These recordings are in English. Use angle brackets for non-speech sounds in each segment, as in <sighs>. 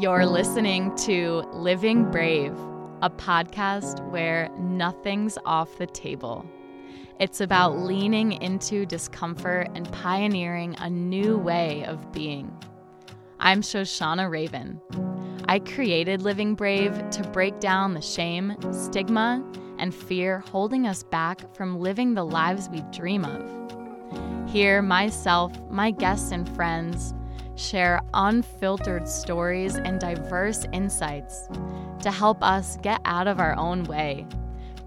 You're listening to Living Brave, a podcast where nothing's off the table. It's about leaning into discomfort and pioneering a new way of being. I'm Shoshana Raven. I created Living Brave to break down the shame, stigma, and fear holding us back from living the lives we dream of. Here, myself, my guests, and friends share unfiltered stories and diverse insights to help us get out of our own way,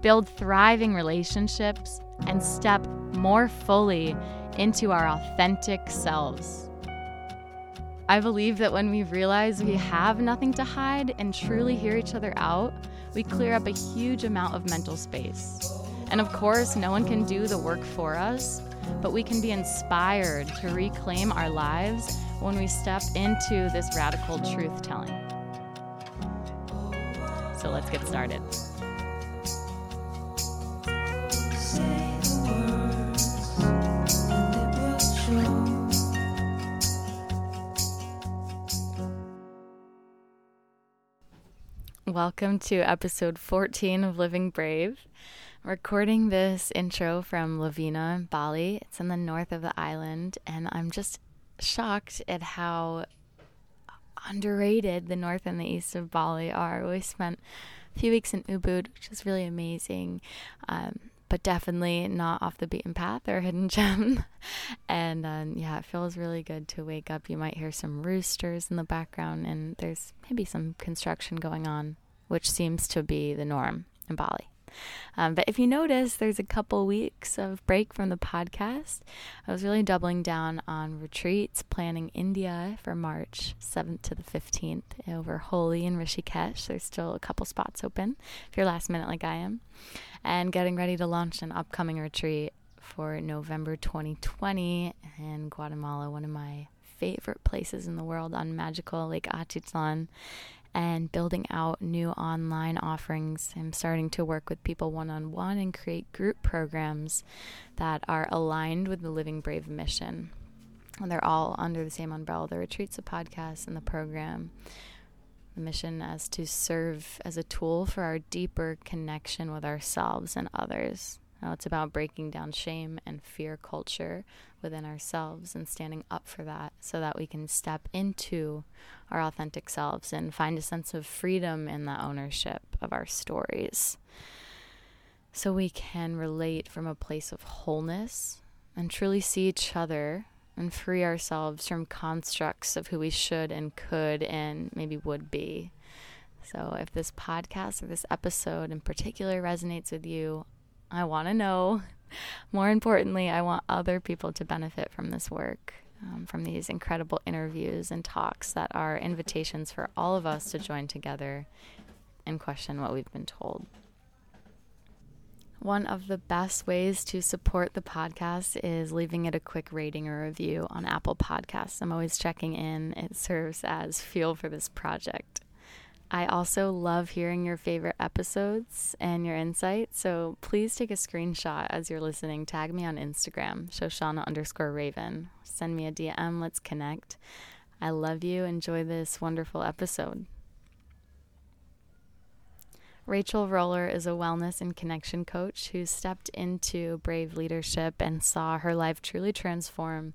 build thriving relationships, and step more fully into our authentic selves. I believe that when we realize we have nothing to hide and truly hear each other out, we clear up a huge amount of mental space. And of course, no one can do the work for us, but we can be inspired to reclaim our lives when we step into this radical truth telling. So let's get started. Welcome to episode 14 of Living Brave. Recording this intro from Lovina, Bali. It's in the north of the island, and I'm just shocked at how underrated the north and the east of Bali are. We spent a few weeks in Ubud, which is really amazing. Um, but definitely not off the beaten path or hidden <laughs> gem. and um, yeah, it feels really good to wake up. You might hear some roosters in the background, and there's maybe some construction going on, which seems to be the norm in Bali. Um, but if you notice, there's a couple weeks of break from the podcast. I was really doubling down on retreats, planning India for March 7th to the 15th over Holi and Rishikesh. There's still a couple spots open if you're last minute like I am. And getting ready to launch an upcoming retreat for November 2020 in Guatemala, one of my favorite places in the world on magical Lake Atitlan and building out new online offerings. I'm starting to work with people one on one and create group programs that are aligned with the Living Brave mission. And they're all under the same umbrella the retreats, the podcast, and the program. The mission as to serve as a tool for our deeper connection with ourselves and others. It's about breaking down shame and fear culture within ourselves and standing up for that so that we can step into our authentic selves and find a sense of freedom in the ownership of our stories. So we can relate from a place of wholeness and truly see each other and free ourselves from constructs of who we should and could and maybe would be. So, if this podcast or this episode in particular resonates with you, I want to know. More importantly, I want other people to benefit from this work, um, from these incredible interviews and talks that are invitations for all of us to join together and question what we've been told. One of the best ways to support the podcast is leaving it a quick rating or review on Apple Podcasts. I'm always checking in, it serves as fuel for this project. I also love hearing your favorite episodes and your insights. So please take a screenshot as you're listening. Tag me on Instagram, Shoshana underscore Raven. Send me a DM. Let's connect. I love you. Enjoy this wonderful episode. Rachel Roller is a wellness and connection coach who stepped into brave leadership and saw her life truly transform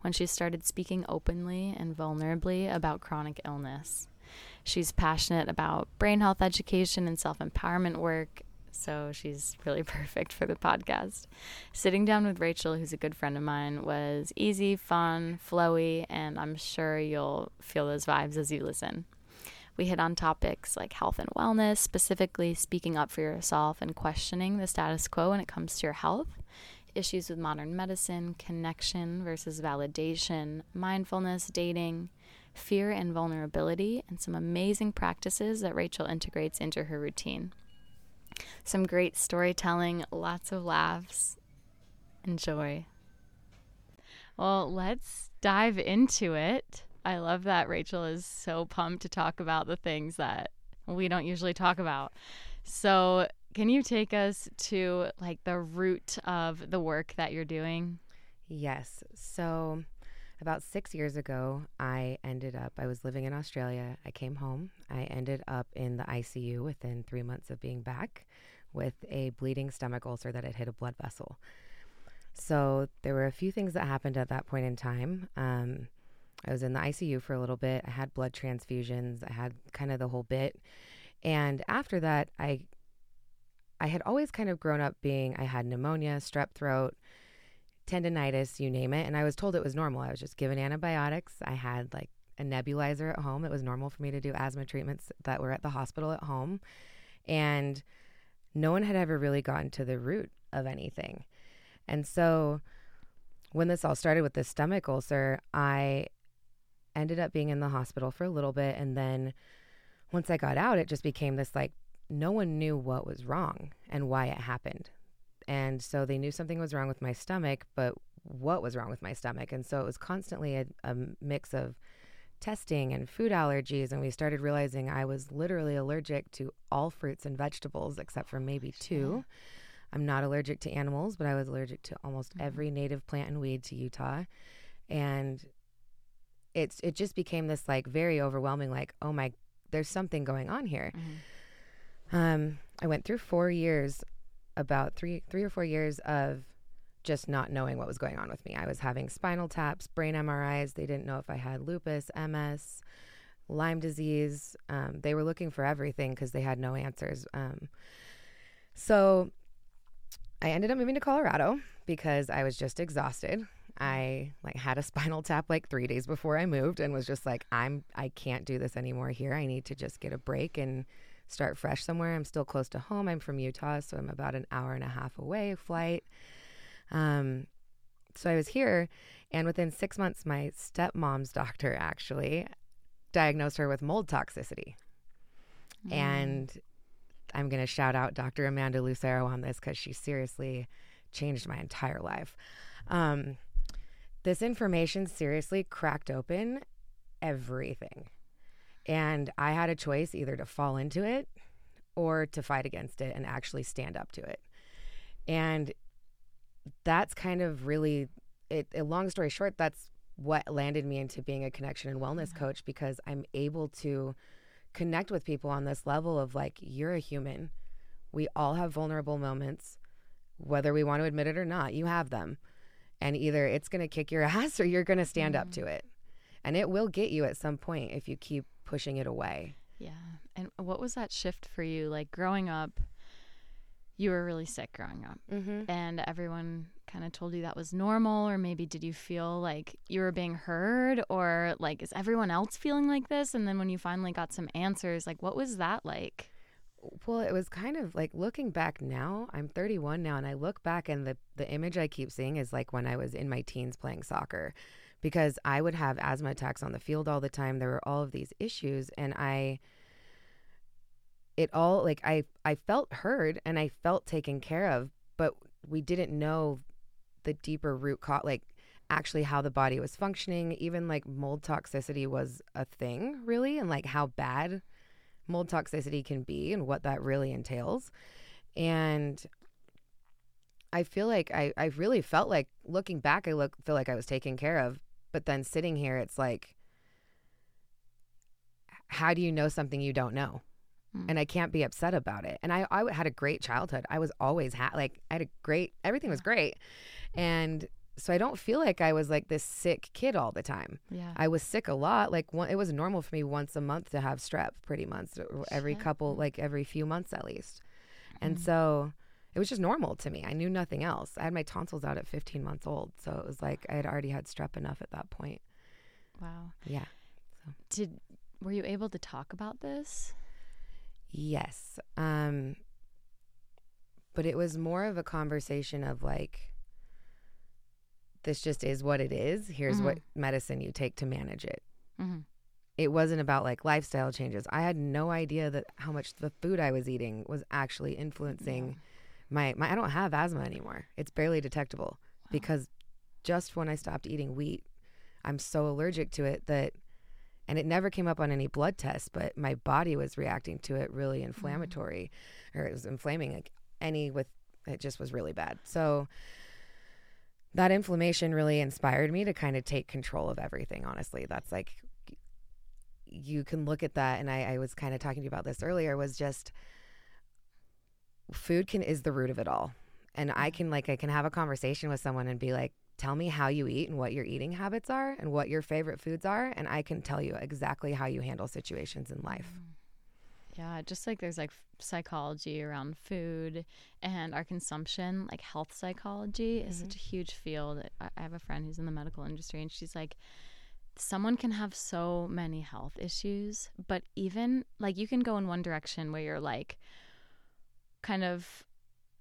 when she started speaking openly and vulnerably about chronic illness. She's passionate about brain health education and self empowerment work. So she's really <laughs> perfect for the podcast. Sitting down with Rachel, who's a good friend of mine, was easy, fun, flowy, and I'm sure you'll feel those vibes as you listen. We hit on topics like health and wellness, specifically speaking up for yourself and questioning the status quo when it comes to your health, issues with modern medicine, connection versus validation, mindfulness, dating, fear and vulnerability, and some amazing practices that Rachel integrates into her routine. Some great storytelling, lots of laughs. Enjoy. Well, let's dive into it. I love that Rachel is so pumped to talk about the things that we don't usually talk about. So, can you take us to like the root of the work that you're doing? Yes. So, about six years ago, I ended up, I was living in Australia. I came home. I ended up in the ICU within three months of being back with a bleeding stomach ulcer that had hit a blood vessel. So there were a few things that happened at that point in time. Um, I was in the ICU for a little bit. I had blood transfusions. I had kind of the whole bit. And after that, I I had always kind of grown up being I had pneumonia, strep throat, tendonitis, you name it. And I was told it was normal. I was just given antibiotics. I had like a nebulizer at home. It was normal for me to do asthma treatments that were at the hospital at home. And no one had ever really gotten to the root of anything. And so when this all started with this stomach ulcer, I ended up being in the hospital for a little bit. And then once I got out, it just became this like, no one knew what was wrong and why it happened. And so they knew something was wrong with my stomach, but what was wrong with my stomach? And so it was constantly a, a mix of testing and food allergies. And we started realizing I was literally allergic to all fruits and vegetables except for maybe two. I'm not allergic to animals, but I was allergic to almost mm-hmm. every native plant and weed to Utah. And it's it just became this like very overwhelming like, oh my there's something going on here. Mm-hmm. Um I went through 4 years about three three or four years of just not knowing what was going on with me. I was having spinal taps, brain MRIs. They didn't know if I had lupus, MS, Lyme disease. Um, they were looking for everything because they had no answers. Um, so I ended up moving to Colorado because I was just exhausted. I like had a spinal tap like 3 days before I moved and was just like I'm I can't do this anymore here. I need to just get a break and start fresh somewhere. I'm still close to home. I'm from Utah, so I'm about an hour and a half away flight. Um, so I was here, and within six months, my stepmom's <laughs> doctor actually diagnosed her with mold toxicity. Mm. And I'm going to shout out Dr. Amanda Lucero on this because she seriously changed my entire life. Um, this information seriously cracked open everything. And I had a choice either to fall into it or to fight against it and actually stand up to it. And that's kind of really it, a long story short, that's what landed me into being a connection and wellness mm-hmm. coach because I'm able to connect with people on this level of like, you're a human. We all have vulnerable moments, whether we want to admit it or not. You have them. And either it's going to kick your <laughs> ass or you're going to stand mm-hmm. up to it. And it will get you at some point if you keep pushing it away. Yeah. And what was that shift for you? Like growing up, you were really sick growing up, mm-hmm. and everyone kind of told you that was normal, or maybe did you feel like you were being heard, or like is everyone else feeling like this? And then when you finally got some answers, like what was that like? Well, it was kind of like looking back now. I'm 31 now, and I look back, and the the image I keep seeing is like when I was in my teens playing soccer because I would have asthma attacks on the field all the time. There were all of these issues, and I, it all like I, I felt heard and I felt taken care of, but we didn't know the deeper root cause, like actually how the body was functioning. Even like mold toxicity was a thing, really, and like how bad mold toxicity can be and what that really entails. And I feel like I, I really felt like looking back, I look feel like I was taken care of, but then sitting here, it's like, how do you know something you don't know? Mm. And I can't be upset about it. And I, I had a great childhood. I was always ha- like, I had a great, everything was great. And so I don't feel like I was like this sick kid all the time. Yeah. I was sick a lot. Like one, it was normal for me once a month to have strep pretty months, every Shit. couple, like every few months at least. Mm. And so it was just normal to me. I knew nothing else. I had my tonsils out at 15 months old, so it was like I had already had strep enough at that point. Wow. Yeah. So. Did were you able to talk about this? Yes. Um but it was more of a conversation of like this just is what it is. Here's mm-hmm. what medicine you take to manage it. Mm-hmm. It wasn't about like lifestyle changes. I had no idea that how much the food I was eating was actually influencing yeah my, my I don't have asthma anymore. It's barely detectable wow. because just when I stopped eating wheat, I'm so allergic to it that and it never came up on any blood tests, but my body was reacting to it really mm-hmm. inflammatory mm. or it was inflaming like any with it just was really bad. So that inflammation really inspired me to kind of take control of everything. Honestly, that's like you can look at that, and I, I was kind of talking to you about this earlier. Was just food can is the root of it all, and I can like I can have a conversation with someone and be like, tell me how you eat and what your eating habits are and what your favorite foods are and i can tell you exactly how you handle situations in life. Yeah just like there's like psychology around food and our consumption like health psychology mm-hmm. is such a huge field. I have a friend who's in the medical industry and she's like someone can have so many health issues but even like you can go in one direction where you're like kind of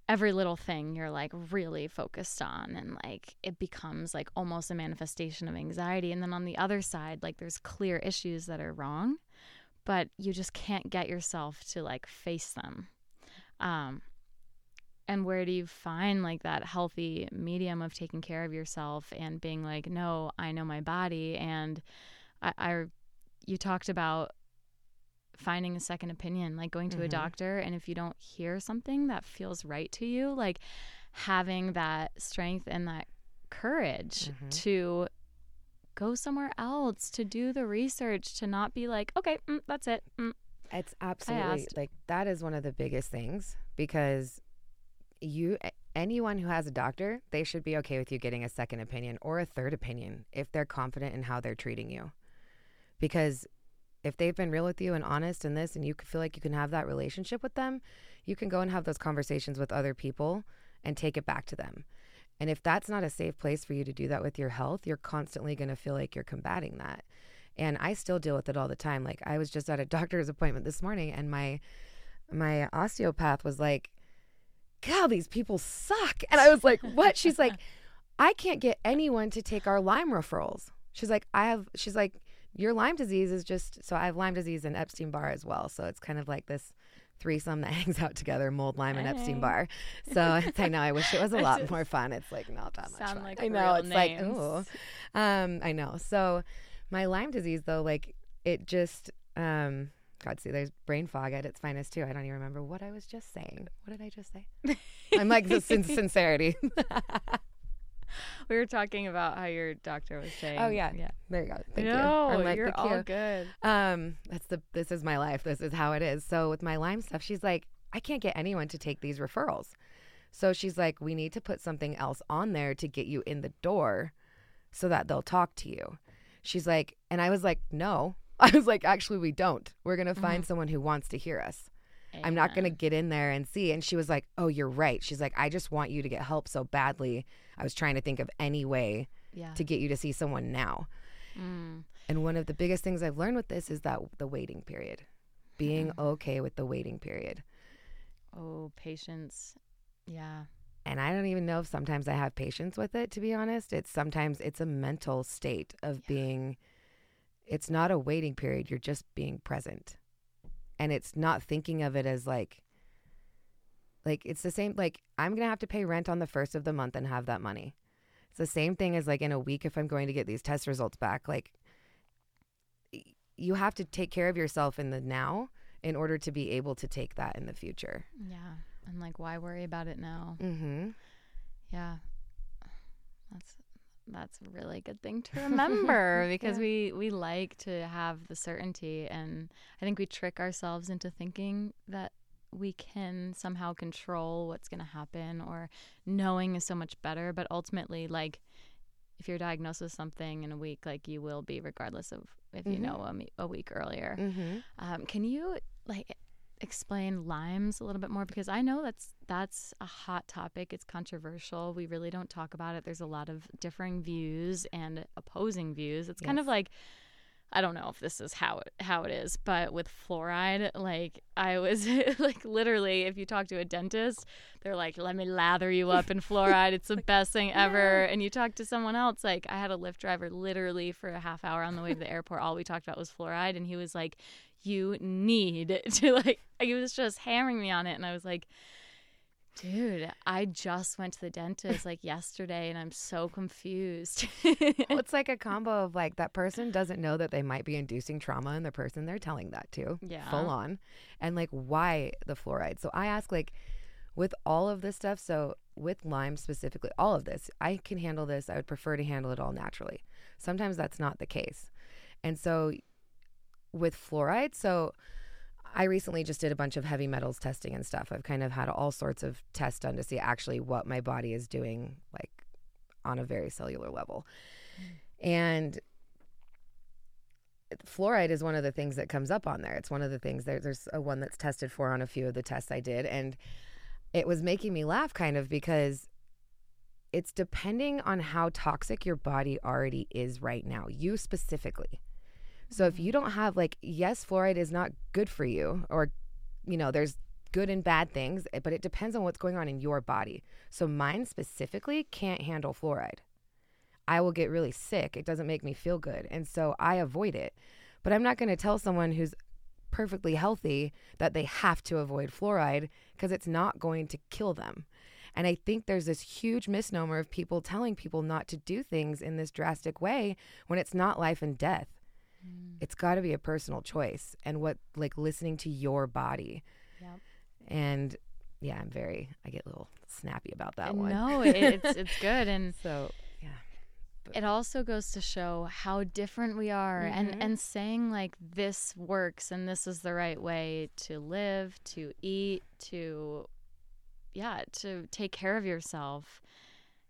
every little thing you're like really focused on and like it becomes like almost a manifestation of anxiety. And then on the other side like there's clear issues that are wrong but you just can't get yourself to like face them. Um and where do you find like that healthy medium of taking care of yourself and being like no i know my body and i, I you talked about finding a second opinion, like going to mm-hmm. a doctor. And if you don't hear something that feels right to you, like having that strength and that courage mm-hmm. to go somewhere else, to do the research, to not be like, okay, mm, that's it. Mm. It's absolutely like that is one of the biggest things because you anyone who has a doctor, they should be okay with you getting a second opinion or a third opinion if they're confident in how they're treating you. Because if they've been real with you and honest in this and you feel like you can have that relationship with them, you can go and have those conversations with other people and take it back to them. And if that's not a safe place for you to do that with your health, you're constantly going to feel like you're combating that. And I still deal with it all the time. Like I was just at a <laughs> doctor's appointment this morning and my my osteopath was like, "God, these people suck." And I was like, "What?" She's like, <laughs> "I can't get anyone to take our Lyme referrals." She's like, "I have she's like, your Lyme disease is just so I have Lyme disease and Epstein Barr as well. So it's kind of like this threesome that <laughs> hangs out together, mold, Lyme, and Epstein Barr. So <laughs> I know I wish it was a <laughs> lot more fun. It's like not that much fun. Like I know it's names. like ooh, um, I know. So my Lyme disease though, like it just um. God, see, there's brain fog at its finest too. I don't even remember what I was just saying. What did I just say? I'm like the sin- sincerity. <laughs> we were talking about how your doctor was saying. Oh yeah, yeah. There you go. Thank no, you. like, you're all good. Um, that's the. This is my life. This is how it is. So with my Lyme stuff, she's like, I can't get anyone to take these referrals. So she's like, we need to put something else on there to get you in the door, so that they'll talk to you. She's like, and I was like, no. <laughs> I was like, actually, we don't. We're gonna find mm-hmm. someone who wants to hear us. I'm not going to get in there and see. And she was like, Oh, you're right. She's like, I just want you to get help so badly. I was trying to think of any way yeah. to get you to see someone now. Mm. And one of the biggest things I've learned with this is that the waiting period, being mm. okay with the waiting period. Oh, patience. Yeah. And I don't even know if sometimes I have patience with it, to be honest. It's sometimes it's a mental state of yeah. being, it's not a waiting period. You're just being present and it's not thinking of it as like like it's the same like i'm gonna have to pay rent on the first of the month and have that money. It's the same thing as like in a week if i'm going to get these test results back like you have to take care of yourself in the now in order to be able to take that in the future. Yeah and like why worry about it now? Mm-hmm. Yeah. That's that's a really good thing to remember <laughs> because yeah. we we like to have the certainty and I think we trick ourselves into thinking that we can somehow control what's going to happen or knowing is so much better but ultimately like if you're diagnosed with something in a week like you will be regardless of if mm-hmm. you know a, a week earlier mm-hmm. um, can you like explain Lyme's a little bit more because I know that's that's a hot topic. It's controversial. We really don't talk about it. There's a lot of differing views and opposing views. It's yes. kind of like I don't know if this is how it, how it is, but with fluoride, like I was <laughs> like literally, if you talk to a dentist, they're like, "Let me lather you up in fluoride. It's the <laughs> best thing ever." And you talk to someone else, like I had a Lyft driver literally for a half hour on the way to the airport. All we talked about was fluoride, and he was like, "You need <laughs> to like." He was just hammering me on it, and I was like Dude, I just went to the dentist like yesterday and I'm so confused. <laughs> well, it's like a combo of like that person doesn't know that they might be inducing trauma in the person they're telling that to. Yeah. Full on. And like why the fluoride. So I ask like with all of this stuff, so with Lyme specifically, all of this, I can handle this. I would prefer to handle it all naturally. Sometimes that's not the case. And so with fluoride, so I recently just did a bunch of heavy metals testing and stuff. I've kind of had all sorts of tests done to see actually what my body is doing, like on a very cellular level. And fluoride is one of the things that comes up on there. It's one of the things there, there's a one that's tested for on a few of the tests I did. And it was making me laugh kind of because it's depending on how toxic your body already is right now, you specifically. So if you don't have like yes, fluoride is not good for you or you know, there's good and bad things, eh, but it depends on what's going on in your body. So mine specifically can't handle fluoride. I will get really sick. It doesn't make me feel good. And so I avoid it. But I'm not going to tell someone who's perfectly healthy that they have to avoid fluoride because it's not going to kill them. And I think there's this huge misnomer of people telling people not to do things in this drastic way when it's not life and death. Mm. It's got to be a personal choice and what, like, listening to your body. Yep. And yeah, I'm very, I get a little snappy about that one. No, <laughs> it's, it's good. And so, yeah. It also goes to show how different we are mm-hmm. and, and saying like this works and this is the right way to live, to eat, to, yeah, to take care of yourself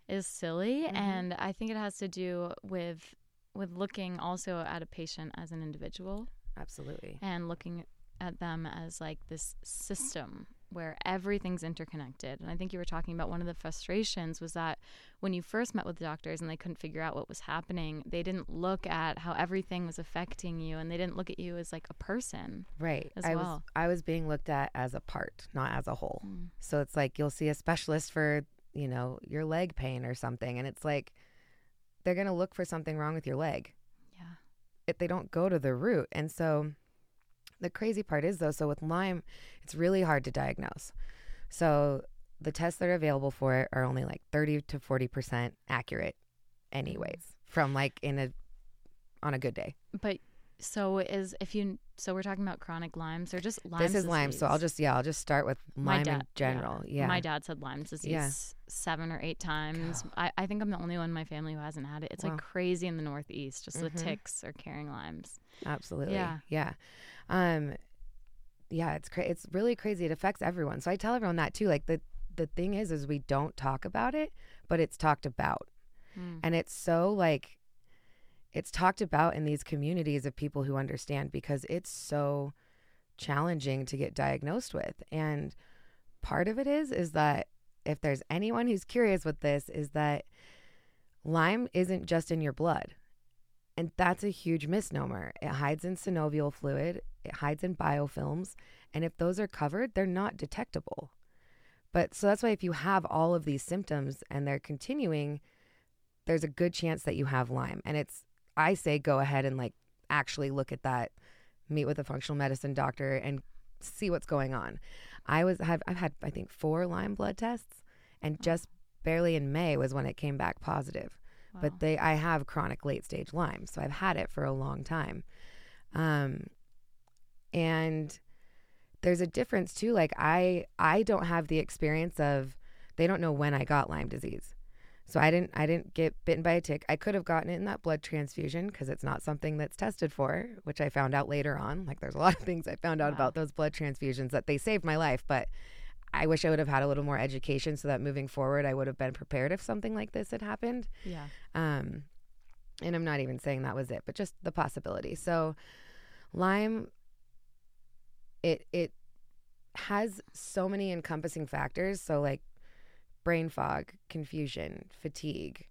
is silly. Mm-hmm. And I think it has to do with with looking also at a patient as an individual. Absolutely. And looking at them as like this system where everything's interconnected. And I think you were talking about one of the frustrations was that when you first met with the doctors and they couldn't figure out what was happening, they didn't look at how everything was affecting you and they didn't look at you as like a person. Right. As I well. was I was being looked at as a part, not as a whole. Mm. So it's like you'll see a specialist for, you know, your leg pain or something and it's like they're going to look for something wrong with your leg. Yeah. If they don't go to the root. And so the crazy part is though, so with Lyme, it's really hard to diagnose. So the tests that are available for it are only like 30 to 40% accurate anyways from like in a on a good day. But so is if you so we're talking about chronic Lyme's or just Lyme. This is disease. Lyme, so I'll just yeah I'll just start with Lyme dad, in general. Yeah. yeah. my dad's had Lyme disease yeah. seven or eight times. I, I think I'm the only one in my family who hasn't had it. It's wow. like crazy in the Northeast. Just mm-hmm. the ticks are carrying Lyme's. Absolutely. Yeah. Yeah. Um, yeah. It's crazy. It's really crazy. It affects everyone. So I tell everyone that too. Like the the thing is, is we don't talk about it, but it's talked about, mm. and it's so like it's talked about in these communities of people who understand because it's so challenging to get diagnosed with. And part of it is is that if there's anyone who's curious with this is that Lyme isn't just in your blood. And that's a huge misnomer. It hides in synovial fluid, it hides in biofilms, and if those are covered, they're not detectable. But so that's why if you have all of these symptoms and they're continuing, there's a good chance that you have Lyme. And it's I say go ahead and like actually look at that, meet with a functional medicine doctor and see what's going on. I was have I've had I think four Lyme blood tests, and just barely in May was when it came back positive. Wow. But they I have chronic late stage Lyme, so I've had it for a long time. Um, and there's a difference too. Like I I don't have the experience of they don't know when I got Lyme disease. So I didn't I didn't get bitten by a tick. I could have gotten it in that blood transfusion because it's not something that's tested for, which I found out later on. Like there's a lot of <laughs> things I found out wow. about those blood transfusions that they saved my life, but I wish I would have had a little more education so that moving forward I would have been prepared if something like this had happened. Yeah. Um and I'm not even saying that was it, but just the possibility. So Lyme it it has so many encompassing factors. So like brain fog, confusion, fatigue,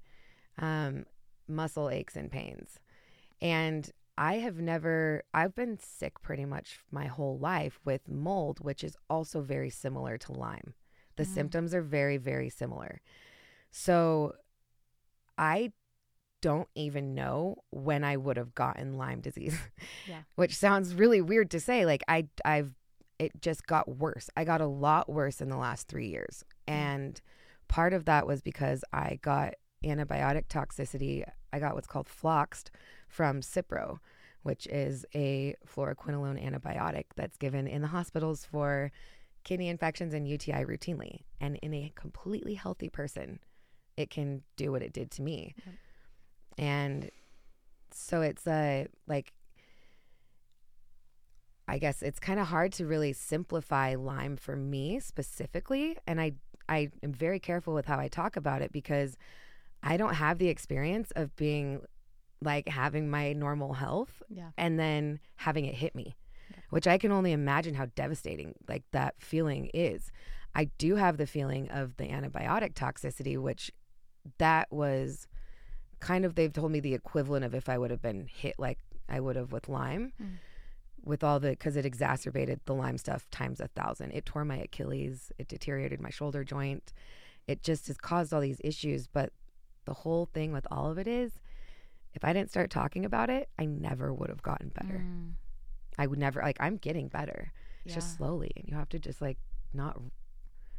um, muscle aches and pains. And I have never, I've been sick pretty much my whole life with mold, which is also very similar to Lyme. The mm. symptoms are very, very similar. So I don't even know when I would have gotten Lyme disease. <laughs> Yeah. which sounds really weird to say. Like I I've it just got worse. I got a lot worse in the last 3 years. Mm. And part of that was because I got antibiotic toxicity. I got what's called floxed from Cipro, which is a fluoroquinolone antibiotic that's given in the hospitals for kidney infections and UTI routinely. And in a completely healthy person, it can do what it did to me. Yep. And so it's a like I guess it's kind of hard to really simplify Lyme for me specifically and I I am very careful with how I talk about it because I don't have the experience of being like having my normal health yeah. and then having it hit me, yeah. which I can only imagine how devastating like that feeling is. I do have the feeling of the antibiotic toxicity, which that was kind of they've told me the equivalent of if I would have been hit like I would have with Lyme. Mm. With all the, because it exacerbated the Lyme stuff times a thousand. It tore my Achilles, it deteriorated my shoulder joint. It just has caused all these issues. But the whole thing with all of it is if I didn't start talking about it, I never would have gotten better. Mm. I would never, like, I'm getting better. It's yeah. just slowly. And you have to just, like, not,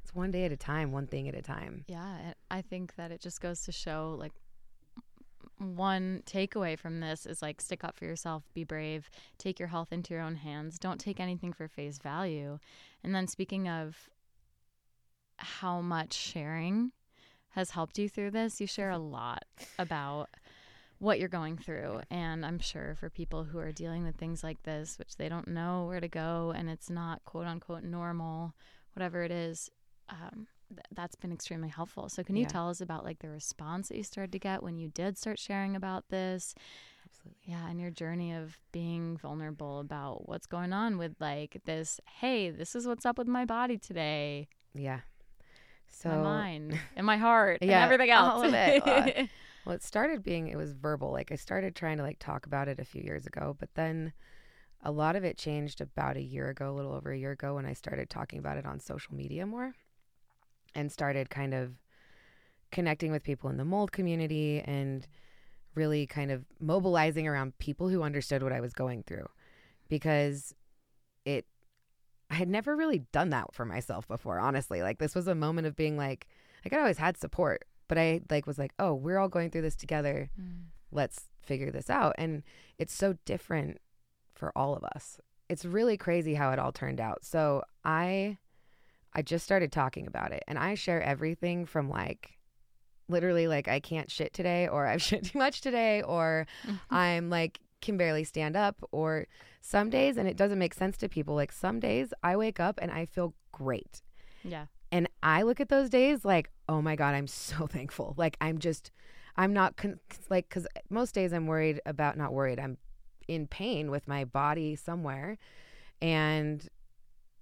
it's one day at a time, one thing at a time. Yeah. I think that it just goes to show, like, one takeaway from this is like stick up for yourself, be brave, take your health into your own hands, don't take anything for face value. And then speaking of how much sharing has helped you through this, you share a lot about what you're going through. And I'm sure for people who are dealing with things like this, which they don't know where to go and it's not quote unquote normal, whatever it is, um, th- that's been extremely helpful. So, can you yeah. tell us about like the response that you started to get when you did start sharing about this? Absolutely. Yeah, and your journey of being vulnerable about what's going on with like this, hey, this is what's up with my body today. Yeah. So my mind <laughs> and my heart yeah, and everything else. All of it. <laughs> Uh, well, it started being it was verbal. Like I started trying to like talk about it a few years ago, but then a lot of it changed about a year ago, a little over a year ago when I started talking about it on social media more and started kind of connecting with people in the mold community and really kind of mobilizing around people who understood what I was going through because it I had never really done that for myself before, honestly. Like this was a moment of being like like I always had support, but I like was like, "Oh, we're all going through this together. Mm. Let's figure this out." And it's so different for all of us. It's really crazy how it all turned out. So, I I just started talking about it and I share everything from like literally like I can't shit today or I've <laughs> shit too much today or mm-hmm. I'm like can barely stand up or some days and it doesn't make sense to people like some days I wake up and I feel great. Yeah. And I look at those days like, oh my God, I'm <laughs> so thankful. Like, I'm just, I'm not, con- like, because most days I'm worried about, not worried, I'm in pain with my body somewhere. And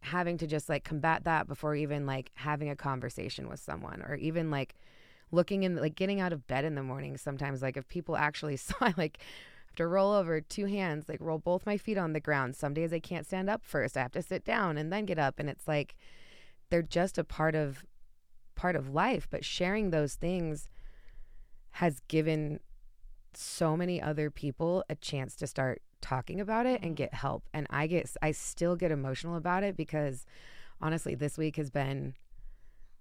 having to just like combat that before even like having a conversation with someone or even like looking in, like getting out of bed in the morning. Sometimes, like, if people actually <laughs> saw, like, have to roll over two hands, like roll both my feet on the ground. Some days I can't stand up first. I have to sit down and then get up. And it's like, they're just a part of part of life but sharing those things has given so many other people a chance to start talking about it and get help and i get i still get emotional about it because honestly this week has been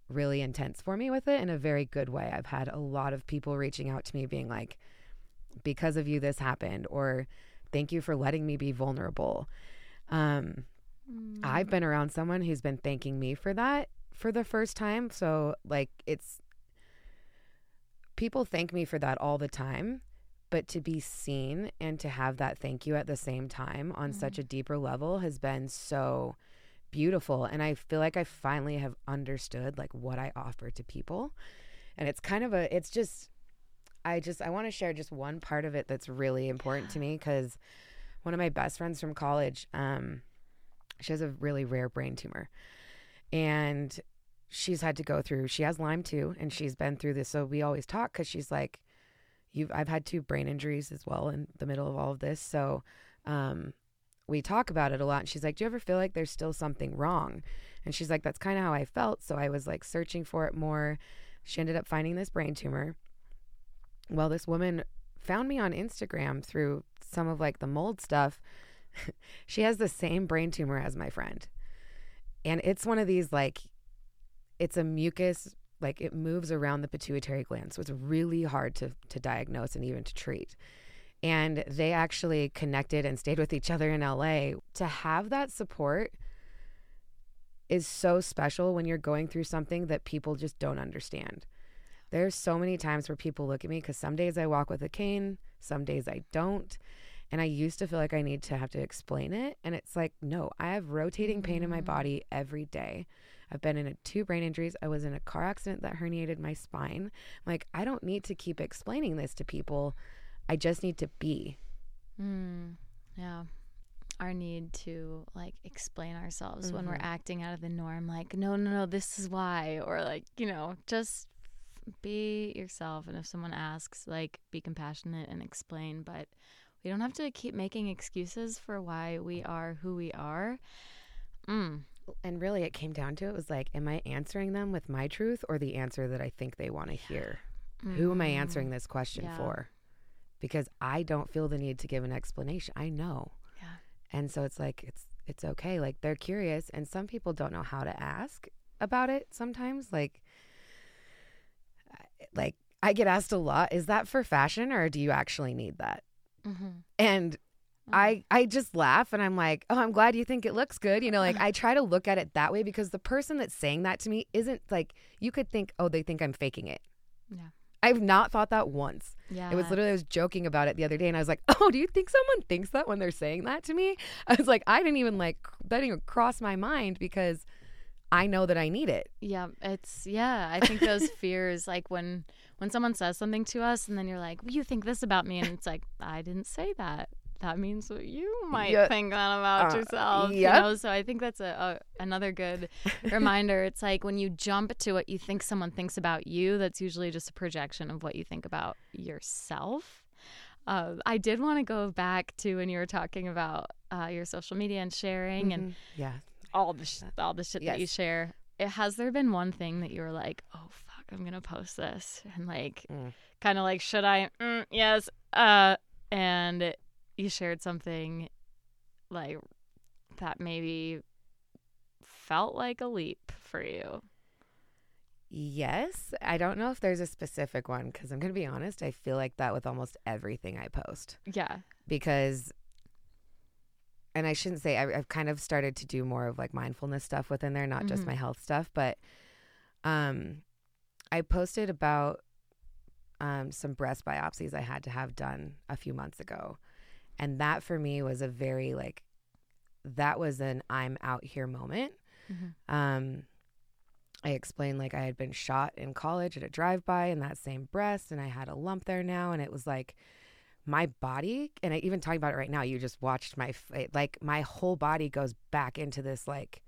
really intense for me with it in a very good way i've had a lot of people reaching out to me being like because of you this happened or thank you for letting me be vulnerable um Mm. I've been around someone who's been thanking me for that for the first time. So, like, it's people thank me for that all the time. But to be seen and to have that thank you at the same time on mm. such a deeper level has been so beautiful. And I feel like I finally have understood like what I offer to people. And it's kind of a, it's just, I just, I want to share just one part of it that's really important to me because one of my best friends from college, um, she has a really rare brain tumor. And she's had to go through, she has Lyme too, and she's been through this. So we always talk because she's like, You've, I've had two brain injuries as well in the middle of all of this. So, um, we talk about it a lot. And she's like, Do you ever feel like there's still something wrong? And she's like, That's kind of how I felt. So I was like searching for it more. She ended up finding this brain tumor. Well, this woman found me on Instagram through some of like the mold stuff <laughs> she has the same brain tumor as my friend. And it's one of these like it's a mucus like it moves around the pituitary gland. So it's really hard to to diagnose and even to treat. And they actually connected and stayed with each other in LA to have that support is so special when you're going through something that people just don't understand. There's so many times where people look at me because some days I walk with a cane, some days I don't. And I used to feel like I need to have to explain it. And it's like, no, I have rotating pain in my Mm. body every day. I've been in a, two brain injuries. I was in a car accident that herniated my spine. I'm Like, I don't need to keep explaining this to people. I just need to be. Mm, yeah. Our need to like explain ourselves when we're Mhm. acting out of the norm, like, no, no, no, this is why. Or like, you know, just be yourself. And if someone asks, like, be compassionate and explain. But we don't have to keep making excuses for why we are who we are. Mm. And really, it came down to it was like, am I answering them with my truth or the answer that I think they want to hear? Who am I Mm. answering this question Yeah. for? Because I don't feel the need to give an explanation. I know. Yeah. And so it's like it's it's okay. Like they're curious and some people don't know how to ask about it sometimes. Like like I get asked a lot, is that for fashion or do you actually need that? Mm-hmm. And Uh-huh. I I just laugh and I'm like, "Oh, I'm glad you think it looks good." You know, like I try to look at it that way because the person that's saying that to me isn't like you could think, "Oh, they think I'm faking it." Yeah. I've not thought that once. Yeah. It was literally I was joking about it the other day and I was like, "Oh, do you think someone thinks that when they're saying that to me?" <laughs> I was like, I didn't even like that didn't even cross my mind because I know that I need it. Yeah, it's yeah. I think those <laughs> fears, like when when someone says something to us, and then you're like, well, "You think this about me," and it's like, I didn't say that. That means what you might Yeah. think that about Uh, yourself. yep. You know, so I think that's a, a another good <laughs> reminder. It's like when you jump to what you think someone thinks about you, that's usually just a projection of what you think about yourself. Uh, I did want to go back to when you were talking about uh, your social media and sharing and Mhm. yeah. all the sh- all the shit that you share. It, has there been one thing that you were like, oh fuck, I'm gonna post this, and like, Mm. kind of like, should I? Mm, yes. Uh, and you shared something like that maybe felt like a leap for you. Yes, I don't know if there's a specific one cuz I'm going to be honest, I feel like that with almost everything I post. Yeah. because and I shouldn't say I, I've kind of started to do more of like mindfulness stuff within there, not just Mhm. my health stuff, but um, I posted about um, some breast biopsies I had to have done a few months ago, and that for me was a very like that was an I'm out here moment. Mhm. Um, I explained like I had been shot in college at a drive by in that same breast, and I had a lump there now, and it was like my body and I even talking about it right now you just watched my like my whole body goes back into this like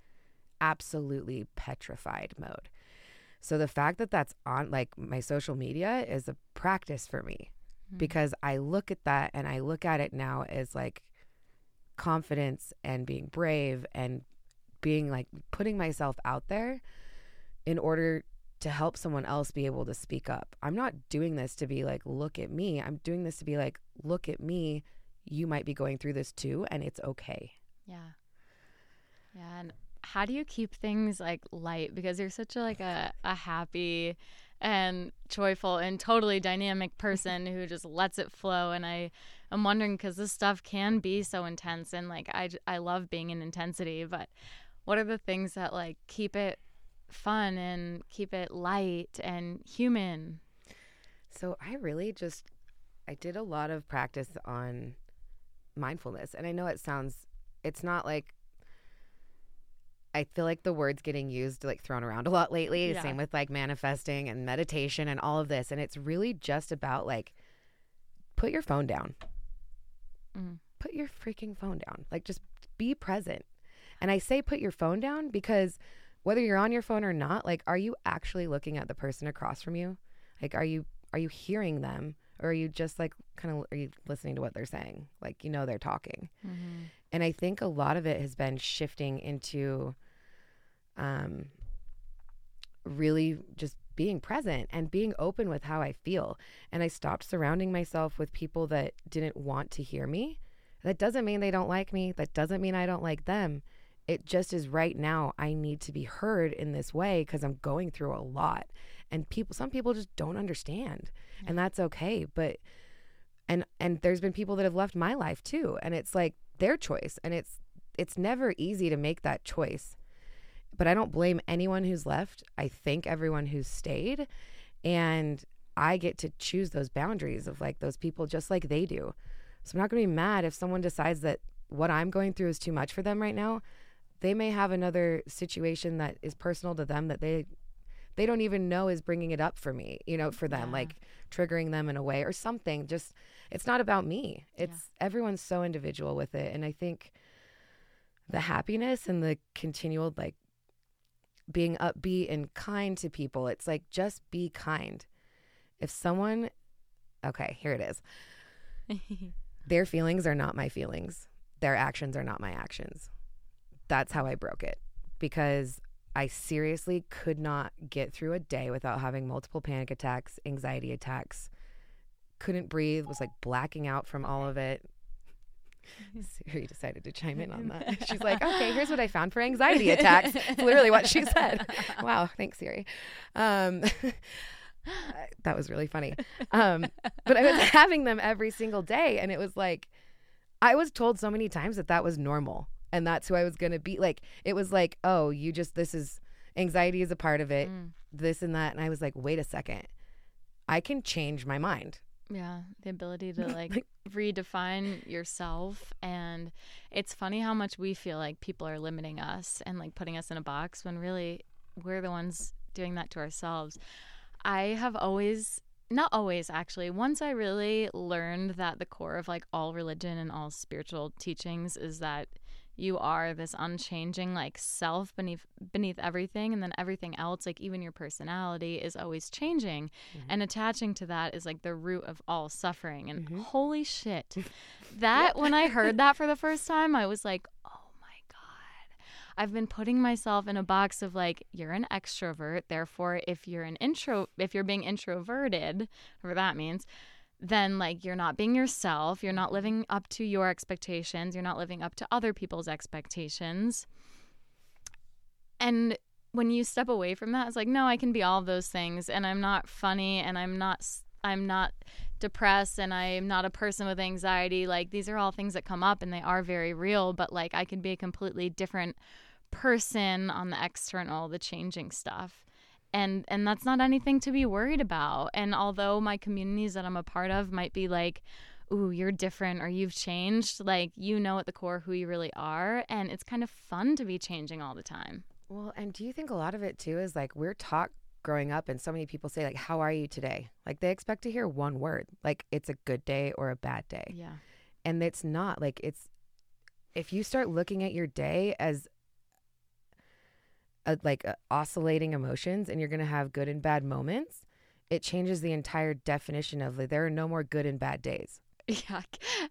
absolutely petrified mode so the fact that that's on like my social media is a practice for me Mhm. because I look at that and I look at it now as like confidence and being brave and being like putting myself out there in order to help someone else be able to speak up. I'm not doing this to be like, look at me. I'm doing this to be like, look at me. You might be going through this too, and it's okay. Yeah. Yeah. And how do you keep things like light? Because you're such a like a, a happy and joyful and totally dynamic person who just lets it flow. And I am wondering because this stuff can be so intense and like I I love being in intensity, but what are the things that like keep it fun and keep it light and human? So I really just I did a lot of practice on mindfulness. And I know it sounds it's not like I feel like the words getting used like thrown around a lot lately. Yeah. Same with like manifesting and meditation and all of this. And it's really just about like put your phone down. Mm. Put your freaking phone down. Like just be present. And I say put your phone down because whether you're on your phone or not, like are you actually looking at the person across from you? Like are you are you hearing them or are you just like kind of are you listening to what they're saying? Like you know they're talking. Mm-hmm. And I think a lot of it has been shifting into um, really just being present and being open with how I feel. And I stopped surrounding myself with people that didn't want to hear me. That doesn't mean they don't like me. That doesn't mean I don't like them. It just is right now I need to be heard in this way because I'm going through a lot. And people some people just don't understand. And that's okay. But and and there's been people that have left my life too. And it's like their choice. And it's it's never easy to make that choice. But I don't blame anyone who's left. I thank everyone who's stayed. And I get to choose those boundaries of like those people just like they do. So I'm not going to be mad if someone decides that what I'm going through is too much for them right now. They may have another situation that is personal to them that they they don't even know is bringing it up for me, you know, for them, yeah. like triggering them in a way or something. Just it's not about me. It's yeah. everyone's so individual with it. And I think the happiness and the continual like being upbeat and kind to people, it's like just be kind. If someone, okay, here it is. <laughs> Their feelings are not my feelings. Their actions are not my actions. That's how I broke it because I seriously could not get through a day without having multiple panic attacks, anxiety attacks, couldn't breathe, was like blacking out from all of it. <laughs> Siri decided to chime in on that. She's like, <laughs> okay, here's what I found for anxiety attacks. It's literally what she said. <laughs> Wow, thanks, Siri. Um, that was really funny. Um, but I was having them every single day, and it was like, I was told so many times that that was normal and that's who I was going to be. Like, it was like, oh, you just, this is, anxiety is a part of it, mm. this and that. And I was like, wait a second. I can change my mind. Yeah, the ability to <laughs> like redefine yourself. And it's funny how much we feel like people are limiting us and like putting us in a box when really we're the ones doing that to ourselves. I have always, not always actually, once I really learned that the core of like all religion and all spiritual teachings is that you are this unchanging like self beneath beneath everything and then everything else like even your personality is always changing mm-hmm. and attaching to that is like the root of all suffering and mm-hmm. holy shit <laughs> that when i <laughs> heard that for the first time i was like oh my god i've been putting myself in a box of like you're an extrovert therefore if you're an intro if you're being introverted whatever that means then like you're not being yourself, you're not living up to your expectations, you're not living up to other people's expectations. And when you step away from that, it's like, no, I can be all of those things and I'm not funny and I'm not I'm not depressed and I'm not a person with anxiety. Like these are all things that come up and they are very real, but like I can be a completely different person on the external, the changing stuff and and that's not anything to be worried about. And although my communities that i'm a part of might be like ooh you're different or you've changed like you know at the core who you really are and it's kind of fun to be changing all the time. Well and do you think a lot of it too is like we're taught growing up and so many people say like how are you today? Like they expect to hear one word like it's a good day or a bad day. Yeah. And it's not like it's if you start looking at your day as uh, like uh, oscillating emotions and you're going to have good and bad moments, it changes the entire definition of like, there are no more good and bad days. Yeah.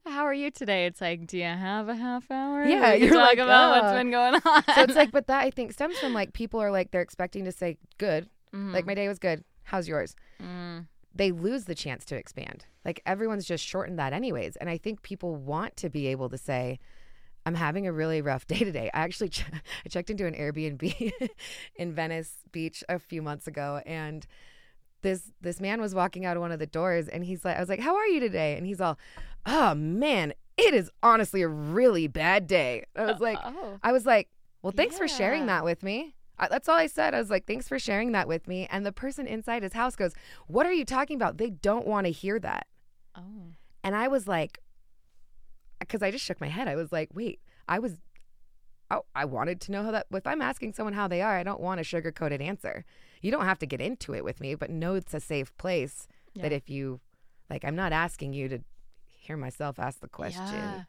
How are you today? It's like, do you have a half hour? Yeah. You're talk like, about uh. what's been going on. So it's like, <laughs> but that I think stems from like people are like, they're expecting to say good. Mm-hmm. Like, my day was good. How's yours? Mm. They lose the chance to expand. Like, everyone's just shortened that, anyways. And I think people want to be able to say, I'm having a really rough <laughs> day today. I actually ch- <laughs> I checked into an Airbnb <laughs> in Venice Beach a few months ago and this this man was walking out of one of the doors and he's like I was like, "How are you today?" And he's all, "Oh man, it is honestly a really bad day." I was like uh, oh. I was like, "Well, thanks yeah. for sharing that with me." I, that's all I said. I was like, "Thanks for sharing that with me." And the person inside his house goes, "What are you talking about? They don't want to hear that." Oh. And I was like, because I just shook my head. I was like, wait, I was, oh, I wanted to know how that, if I'm asking someone how they are, I don't want a sugar coated answer. You don't have to get into it with me, but know it's a safe place yeah. that if you, like, I'm not asking you to hear myself ask the question. Yeah.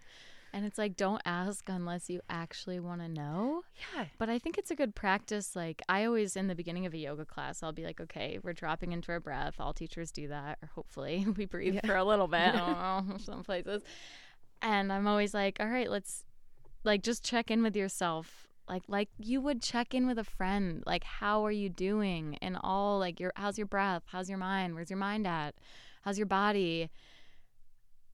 And it's like, don't ask unless you actually want to know. Yeah. But I think it's a good practice. Like, I always, in the beginning of a yoga class, I'll be like, okay, we're dropping into our breath. All teachers do that, or hopefully <laughs> we breathe yeah. for a little bit. I don't <laughs> know, <laughs> some places. And I'm always like, all right, let's like just check in with yourself. Like like you would check in with a friend. Like how are you doing? And all like your how's your breath? How's your mind? Where's your mind at? How's your body?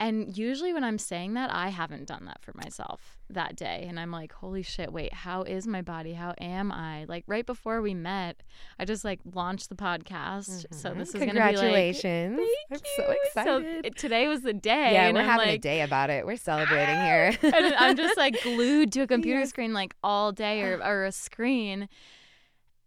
And usually when I'm saying that, I haven't done that for myself that day. And I'm like, holy shit, wait, how is my body? How am I? Like right before we met, I just like launched the podcast. Mm-hmm. So this is going to be like, congratulations. I'm so excited. So today was the day. Yeah, we're I'm having like, a day about it. We're celebrating here. <laughs> and I'm just like <laughs> glued to a computer yeah. screen like all day or, <sighs> or a screen.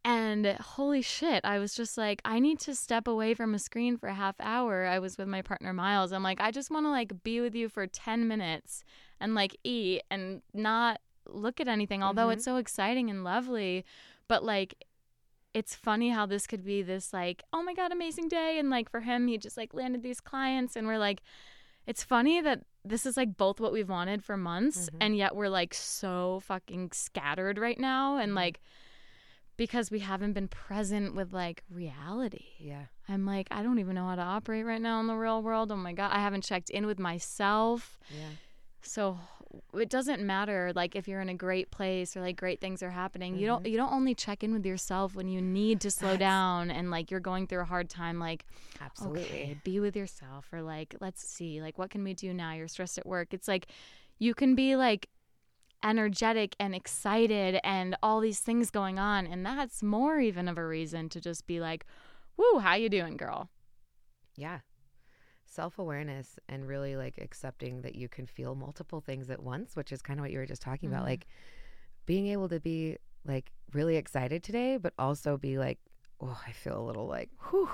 And holy shit, I was just like, I need to step away from a screen for a half hour. I was with my partner Miles. I'm like, I just want to like be with you for 10 minutes and like eat and not look at anything, although mm-hmm. it's so exciting and lovely. But like, it's funny how this could be this like, oh my God, amazing day. And like for him, he just like landed these clients and we're like, it's funny that this is like both what we've wanted for months mm-hmm. and yet we're like so fucking scattered right now and mm-hmm. like because we haven't been present with like reality. Yeah. I'm like, I don't even know how to operate right now in the real world. Oh my God. I haven't checked in with myself. Yeah. So it doesn't matter like if you're in a great place or like great things are happening. Mm-hmm. You don't mm-hmm. you don't only check in with yourself when you need to slow That's... down and like you're going through a hard time like Absolutely. Okay, be with yourself or like let's see like what can we do now? You're stressed at work. It's like you can be like energetic and excited and all these things going on and that's more even of a reason to just be like woo how you doing girl yeah self-awareness and really like accepting that you can feel multiple things at once which is kind of what you were just talking mm-hmm. about like being able to be like really excited today but also be like oh i feel a little like whew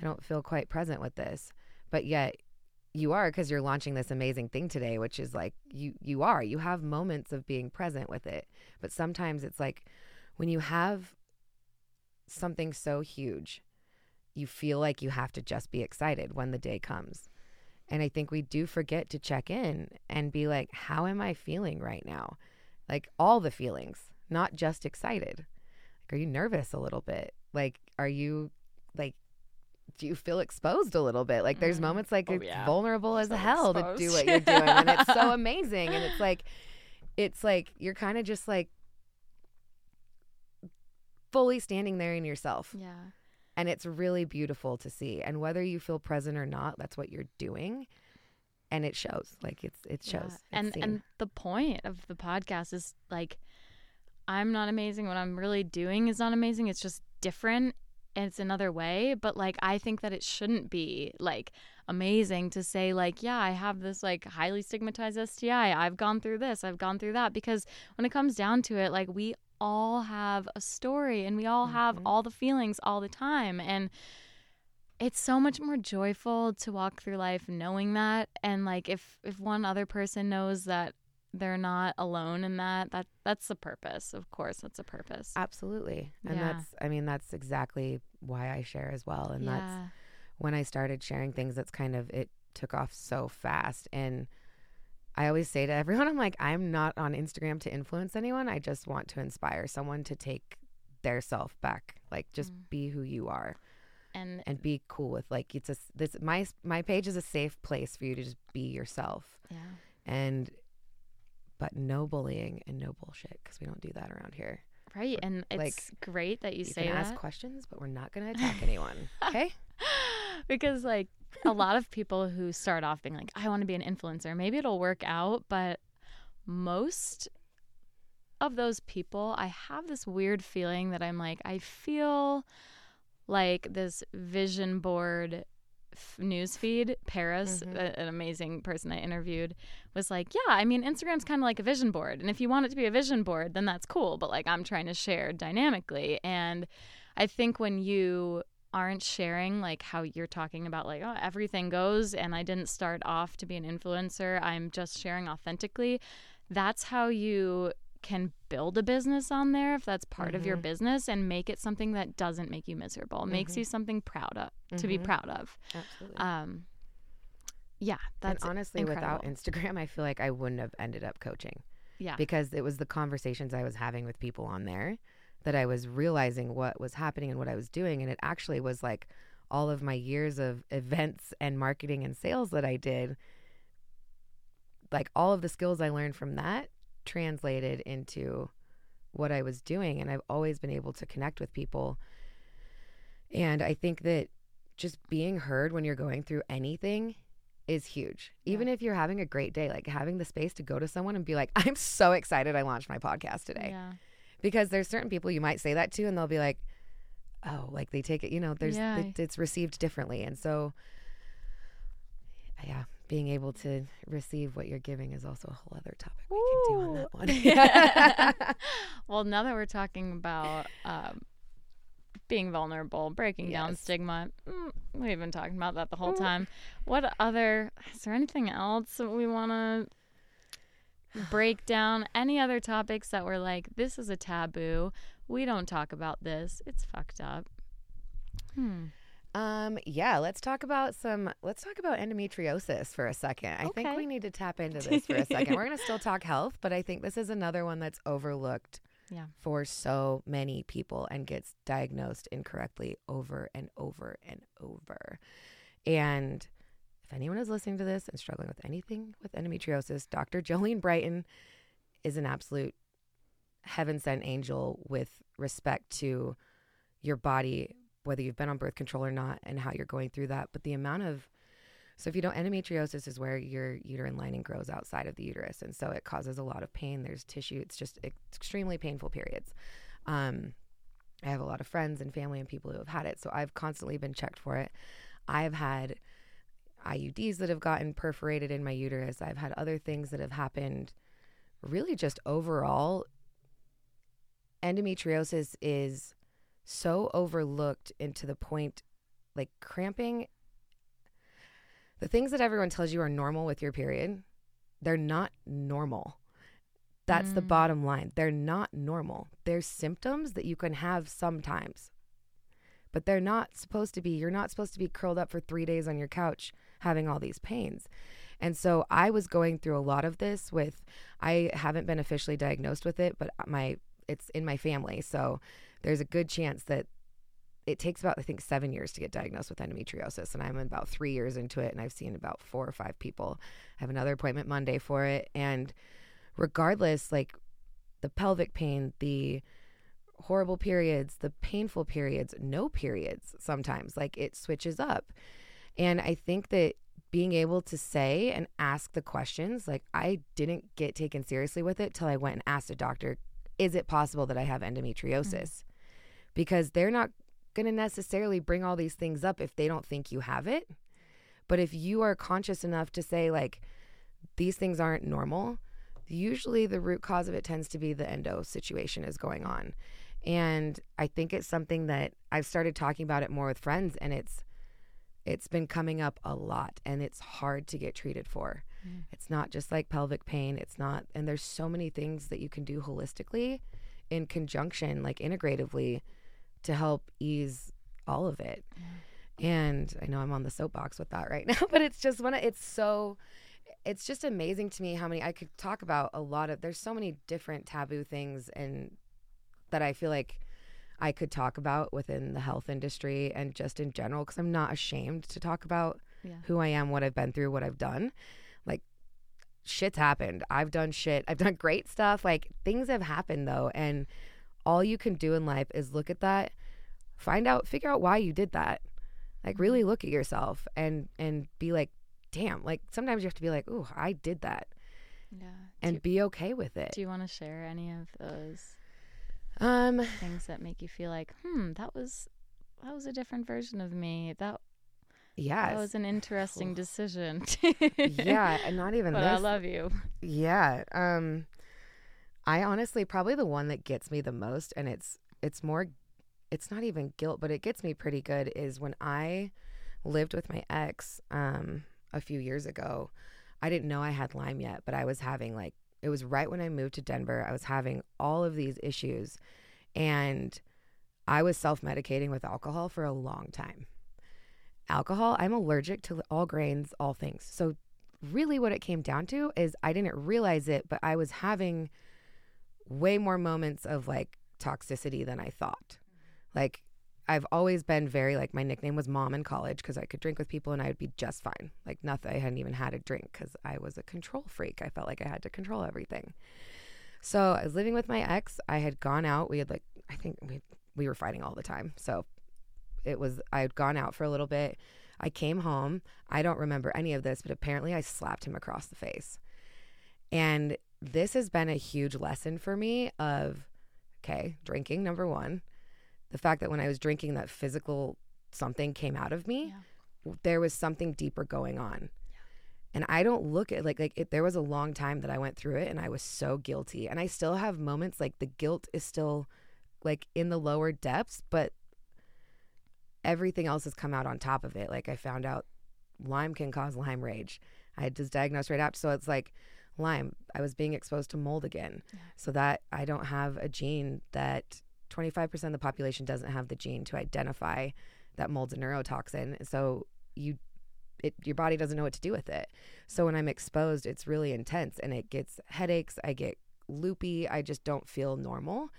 i don't feel quite present with this. But yet you are because you're launching this amazing thing today which is like you you are. You have moments of being present with it. But sometimes it's like when you have something so huge you feel like you have to just be excited when the day comes and i think we do forget to check in and be like how am i feeling right now like all the feelings not just excited like are you nervous a little bit like are you like do you feel exposed a little bit? Like there's mm. moments like oh, it's yeah. vulnerable as so hell exposed. to do what you're doing, and it's so <laughs> amazing. And it's like, it's like you're kind of just like fully standing there in yourself. Yeah. And it's really beautiful to see. And whether you feel present or not, that's what you're doing. And it shows. Like it's it shows. Yeah. It's and seen. and the point of the podcast is like I'm not amazing. What I'm really doing is not amazing. It's just different it's another way but like i think that it shouldn't be like amazing to say like yeah i have this like highly stigmatized sti i've gone through this i've gone through that because when it comes down to it like we all have a story and we all mm-hmm. have all the feelings all the time and it's so much more joyful to walk through life knowing that and like if if one other person knows that they're not alone in that that that's the purpose of course that's a purpose absolutely and yeah. that's i mean that's exactly why i share as well and yeah. that's when i started sharing things that's kind of it took off so fast and i always say to everyone i'm like i'm not on instagram to influence anyone i just want to inspire someone to take their self back like just mm. be who you are and and be cool with like it's a this my my page is a safe place for you to just be yourself yeah and but no bullying and no bullshit because we don't do that around here. Right, and it's like, great that you, say that. you say can that. Ask questions, but we're not going <laughs> to attack anyone. Okay? <laughs> because like a lot of people who start off being like, "I want to be an influencer," maybe it'll work out, but most of those people, I have this weird feeling that I'm like, I feel like this vision board news feed, Paris, mm-hmm. a, an amazing person I interviewed, was like, "Yeah, I mean, Instagram's kind of like a vision board, and if you want it to be a vision board, then that's cool. But like, I'm trying to share dynamically, and I think when you aren't sharing like how you're talking about like oh everything goes and I didn't start off to be an influencer I'm just sharing authentically that's how you can build a business on there if that's part mm-hmm. of your mm-hmm. business and make it something that doesn't make you miserable mm-hmm. makes you something proud of mm-hmm. to be mm-hmm. proud of absolutely um yeah that's and honestly incredible. without instagram i feel like i wouldn't have ended up coaching yeah because it was the conversations i was having with people on there that i was realizing what was happening and what i was doing and it actually was like all of my years of events and marketing and sales that i did like all of the skills i learned from that translated into what I was doing. And I've always been able to connect with people. And I think that just being heard when you're going through anything is huge. Even if you're having a great day, like having the space to go to someone and be like, I'm so excited I launched my podcast today. Yeah. Because there's certain people you might say that to and they'll be like, oh, like they take it, you know, there's Yeah. it, it's received differently. And so yeah, being able to receive what you're giving is also a whole other topic we can do on that one. <laughs> <laughs> well, now that we're talking about um, being vulnerable, breaking down stigma, mm, we've been talking about that the whole time. What other, is there anything else that we want to break down? Any other topics that were like, this is a taboo? We don't talk about this. It's fucked up. Hmm. Um, yeah, let's talk about some let's talk about endometriosis for a second. I think we need to tap into this for a <laughs> second. We're gonna still talk health, but I think this is another one that's overlooked Yeah. for so many people and gets diagnosed incorrectly over and over and over. And if anyone is listening to this and struggling with anything with endometriosis, Dr. Jolene Brighten is an absolute heaven sent angel with respect to your body, whether you've been on birth control or not, and how you're going through that. But the amount of so if you don't, endometriosis is where your uterine lining grows outside of the uterus, and so it causes a lot of pain. There's tissue. It's just extremely painful periods. Um, I have a lot of friends and family and people who have had it, so I've constantly been checked for it. I've had IUDs that have gotten perforated in my uterus. I've had other things that have happened. Really, just overall, endometriosis is so overlooked into the point like cramping the things that everyone tells you are normal with your period they're not normal that's the Mm. bottom line they're not normal They're symptoms that you can have sometimes but they're not supposed to be you're not supposed to be curled up for 3 days on your couch having all these pains. And so I was going through a lot of this with I haven't been officially diagnosed with it but my it's in my family. So there's a good chance that it takes about I think seven years to get diagnosed with endometriosis, and I'm about three years into it, and I've seen about four or five people. I have another appointment Monday for it, and regardless, like the pelvic pain, the horrible periods, the painful periods, no periods sometimes, like it switches up, and I think that being able to say and ask the questions, like I didn't get taken seriously with it till I went and asked a doctor, is it possible that I have endometriosis? Mm. Because they're not going to necessarily bring all these things up if they don't think you have it. But if you are conscious enough to say, like, these things aren't normal, usually the root cause of it tends to be the endo situation is going on. And I think it's something that I've started talking about it more with friends and it's it's been coming up a lot and it's hard to get treated for. Mm. It's not just like pelvic pain, it's not and there's so many things that you can do holistically in conjunction like integratively to help ease all of it. And I know I'm on the soapbox with that right <laughs> now, but it's just one of it's so it's just amazing to me how many I could talk about a lot of there's so many different taboo things and that I feel like I could talk about within the health industry and just in general because I'm not ashamed to talk about Yeah. who I am, what I've been through, what I've done. Like shit's happened. I've done shit. I've done great stuff. Like things have happened though, and all you can do in life is look at that, find out, figure out why you did that. Like mm-hmm. really look at yourself and and be like, damn. Like sometimes you have to be like, ooh, I did that, Yeah. and do, be okay with it. do you want to share any of those um, things that make you feel like, hmm, that was that was a different version of me. That yeah, that was an interesting decision. <laughs> yeah, and not even but I love you. Yeah. Um I honestly probably the one that gets me the most and it's it's more it's not even guilt, but it gets me pretty good is when I lived with my ex um a few years ago. I didn't know I had Lyme yet, but I was having like it was right when I moved to Denver. I was having all of these issues and I was self-medicating with alcohol for a long time. Alcohol, I'm allergic to all grains, all things. So really what it came down to is I didn't realize it, but I was having way more moments of like toxicity than I thought. Like I've always been very like my nickname was mom in college because I could drink with people and I would be just fine. Like nothing, I hadn't even had a drink because I was a control freak. I felt like I had to control everything. So I was living with my ex. I had gone out. We had like I think we we were fighting all the time. So it was I had gone out for a little bit. I came home. I don't remember any of this, but apparently I slapped him across the face. And this has been a huge lesson for me of okay, drinking number 1. The fact that when I was drinking that physical something came out of me, yeah. there was something deeper going on. And I don't look at like like it, there was a long time that I went through it and I was so guilty. And I still have moments like the guilt is still like in the lower depths, but everything else has come out on top of it. Like I found out Lyme can cause Lyme rage. I had just diagnosed right after. So it's like Lyme, I was being exposed to mold again. Yeah. So that I don't have a gene that 25% of the population doesn't have the gene to identify that mold's a neurotoxin. So you it, your body doesn't know what to do with it. So when I'm exposed, it's really intense and it gets headaches. I get loopy. I just don't feel normal.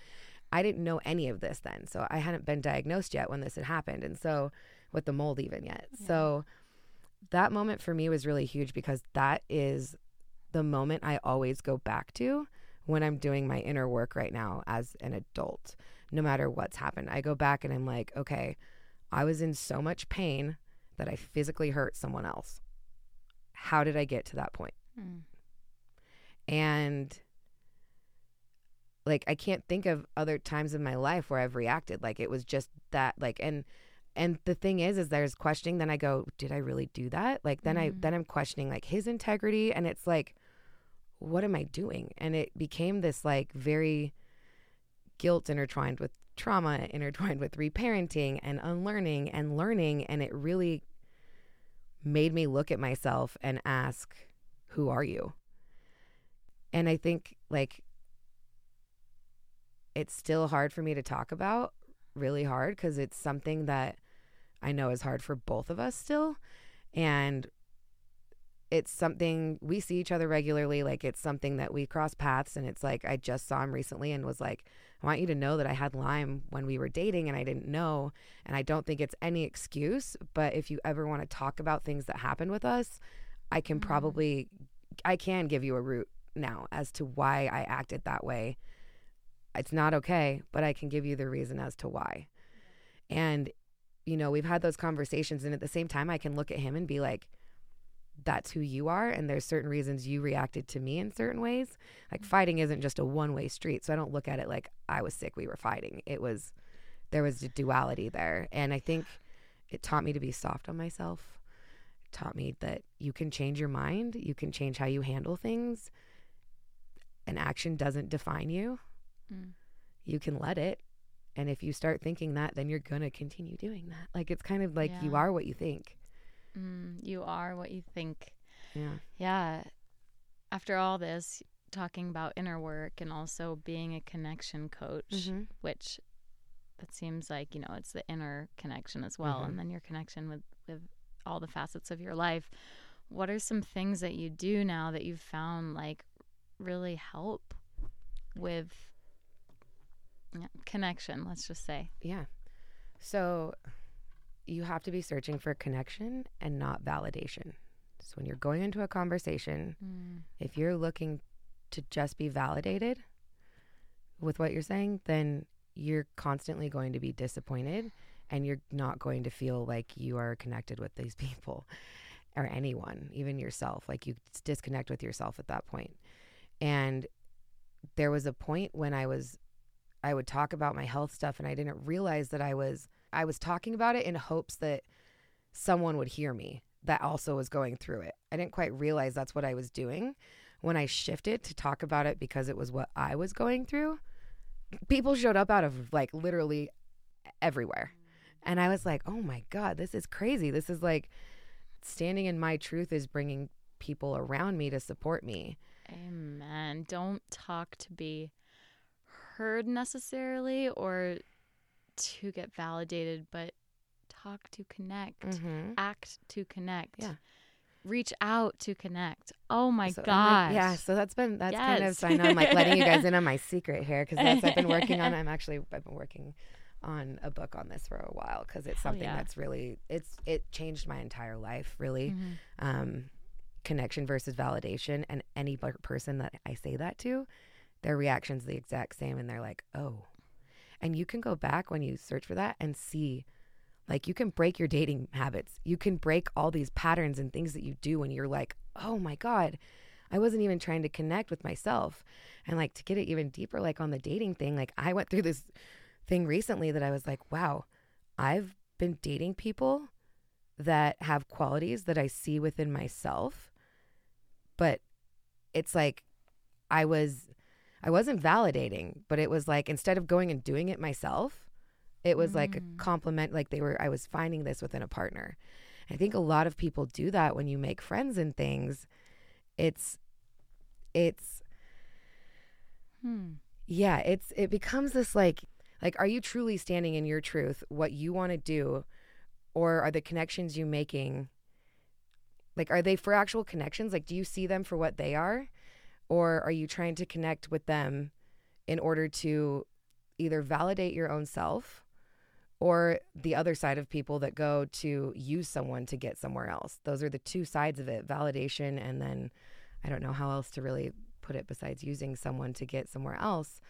I didn't know any of this then. So I hadn't been diagnosed yet when this had happened. And so with the mold, even yet. Yeah. So that moment for me was really huge because that is the moment I always go back to when I'm doing my inner work right now as an adult, no matter what's happened. I go back and I'm like, okay, I was in so much pain that I physically hurt someone else. How did I get to that point? Mm. And like I can't think of other times in my life where I've reacted like it was just that like and and the thing is is there's questioning then I go did I really do that like then mm-hmm. I then I'm questioning like his integrity and it's like what am I doing and it became this like very guilt intertwined with trauma intertwined with reparenting and unlearning and learning and it really made me look at myself and ask who are you and I think like it's still hard for me to talk about, really hard, because it's something that I know is hard for both of us still. And it's something we see each other regularly. Like it's something that we cross paths. And it's like, I just saw him recently and was like, I want you to know that I had Lyme when we were dating and I didn't know. And I don't think it's any excuse. But if you ever want to talk about things that happened with us, I can mm-hmm. probably, I can give you a route now as to why I acted that way it's not okay, but I can give you the reason as to why. And, you know, we've had those conversations. And at the same time, I can look at him and be like, that's who you are. And there's certain reasons you reacted to me in certain ways. Like fighting isn't just a one way street. So I don't look at it like I was sick, we were fighting. It was, there was a duality there. And I think it taught me to be soft on myself. It taught me that you can change your mind, you can change how you handle things. An action doesn't define you mm. you can let it. And if you start thinking that, then you're going to continue doing that. Like it's kind of like yeah. you are what you think. Mm, you are what you think. Yeah. Yeah. After all this, talking about inner work and also being a connection coach, mm-hmm. which it seems like, you know, it's the inner connection as well. Mm-hmm. And then your connection with, with all the facets of your life. What are some things that you do now that you've found like really help with yeah, connection, let's just say. Yeah. So you have to be searching for connection and not validation. So when you're going into a conversation, mm. if you're looking to just be validated with what you're saying, then you're constantly going to be disappointed and you're not going to feel like you are connected with these <laughs> people or anyone, even yourself. Like you disconnect with yourself at that point. And there was a point when I was I would talk about my health stuff and I didn't realize that I was I was talking about it in hopes that someone would hear me that also was going through it. I didn't quite realize that's what I was doing when I shifted to talk about it because it was what I was going through. People showed up out of like literally everywhere. And I was like, "Oh my god, this is crazy. This is like standing in my truth is bringing people around me to support me." Amen. Don't talk to be heard necessarily or to get validated, but talk to connect, mm-hmm. act to connect. Yeah. Reach out to connect. Oh my so, gosh. yeah. So that's been, that's yes. kind of, so I know I'm like letting you guys in on my <laughs> secret here because that's I've been working on. <laughs> I'm actually, I've been working on a book on this for a while because it's Hell something yeah. that's really, it's, it changed my entire life really. Mm-hmm. Um, connection versus validation. And any person that I say that to, their reaction's the exact same and they're like, "Oh." And you can go back when you search for that and see Like you can break your dating habits. You can break all these patterns and things that you do when you're like, "Oh my god, I wasn't even trying to connect with myself." And like to get it even deeper like on the dating thing, like I went through this thing recently that I was like, "Wow, I've been dating people that have qualities that I see within myself." But it's like I was I wasn't validating, but it was like instead of going and doing it myself, it was like a compliment like they were I was finding this within a partner. I think a lot of people do that when you make friends and things. It's it's Hmm. yeah, it's it becomes this like like are you truly standing in your truth, what you want to do, or are the connections you making like are they for actual connections? Like do you see them for what they are? Or are you trying to connect with them in order to either validate your own self or the other side of people that go to use someone to get somewhere else? Those are the two sides of it validation, and then I don't know how else to really put it besides using someone to get somewhere else.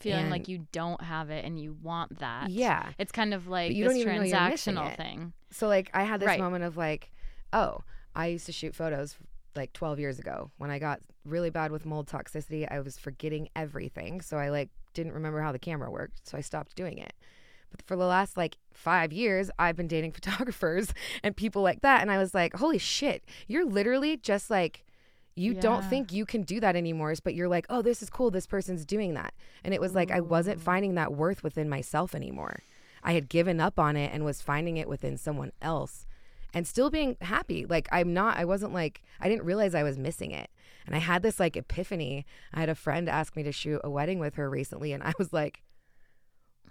Feeling And- like you don't have it and you want that. Yeah. It's kind of like you this don't even know you're missing transactional thing. So like I had this Right. moment of like, oh, I used to shoot photos like 12 years ago. When I got really bad with mold toxicity, I was forgetting everything. So I like didn't remember how the camera worked, so I stopped doing it. But for the last like 5 years, I've been dating <laughs> photographers and people like that and I was like, "Holy shit, you're literally just like you don't think you can do that anymore, but you're like, "Oh, this is cool. This person's doing that." And it was like I wasn't oh. finding that worth within myself anymore. I had given up on it and was finding it within someone else and still being happy. Like I'm not I wasn't like I didn't realize I was missing it. And I had this like epiphany. I had a friend ask me to shoot a wedding with her recently and I was like,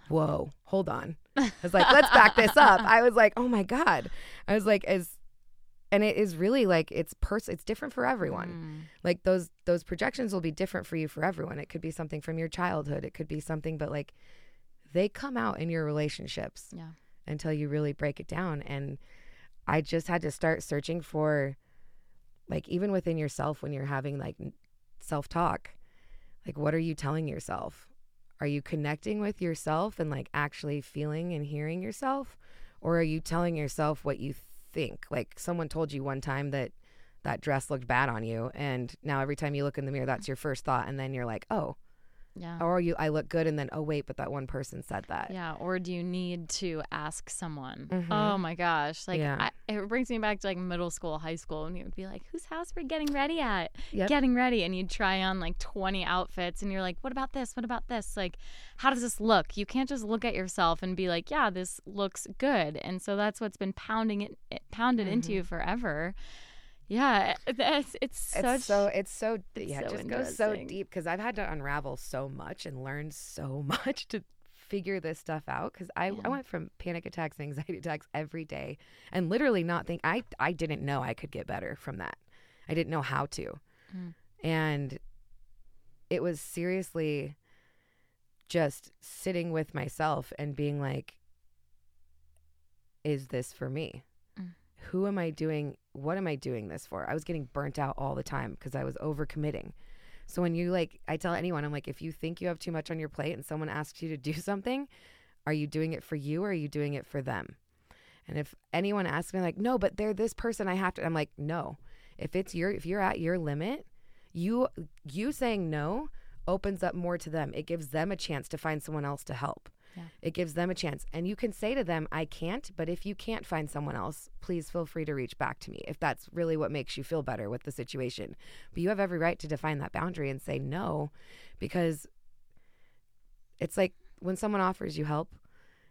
"Whoa, hold on." I was like, "Let's back this up." I was like, "Oh my god." I was like as and it is really like it's pers- it's different for everyone Mm. like those those projections will be different for you for everyone it could be something from your childhood it could be something but like they come out in your relationships Yeah. until you really break it down and i just had to start searching for like even within yourself when you're having like self talk like what are you telling yourself? Are you connecting with yourself and like actually feeling and hearing yourself? Or are you telling yourself what you think? Like someone told you one time that that dress looked bad on you and now every time you look in the mirror that's your first thought and then you're like oh Yeah. or you i look good and then oh wait but that one person said that Yeah, or do you need to ask someone? Mhm. Oh my gosh, like Yeah. I, it brings me back to like middle school, high school, and you would be like, "Whose house we're we getting ready at? Yep. Getting ready," and you'd try on like twenty outfits, and you're like, "What about this? What about this? Like, how does this look?" You can't just look at yourself and be like, "Yeah, this looks good," and so that's what's been pounding it, it pounded into Mm-hmm. you forever. Yeah, it's it's such it's so it's so it's yeah it so just goes so deep because i've had to unravel so much and learn so <laughs> much to figure this stuff out because I, Yeah. I went from panic attacks and anxiety <laughs> attacks every day and literally not think i i didn't know i could get better from that i didn't know how to Mm. and it was seriously just sitting with myself and being like is this for me. Who am I doing? What am I doing this for? I was getting burnt out all the time because I was overcommitting. So when you like, I tell anyone, I'm like, if you think you have too much on your plate and someone asks you to do <laughs> something, are you doing it for you or are you doing it for them? And if anyone asks me like, no, but they're this person, I have to, I'm like, no. If it's your, if you're at your limit, you, you saying no opens up more to them. It gives them a chance to find someone else to help. Yeah. It gives them a chance. And you can say to them, I can't, but if you can't find someone else, please feel free to reach back to me if that's really what makes you feel better with the situation. But you have every right to define that boundary and say no because it's like when someone offers you help,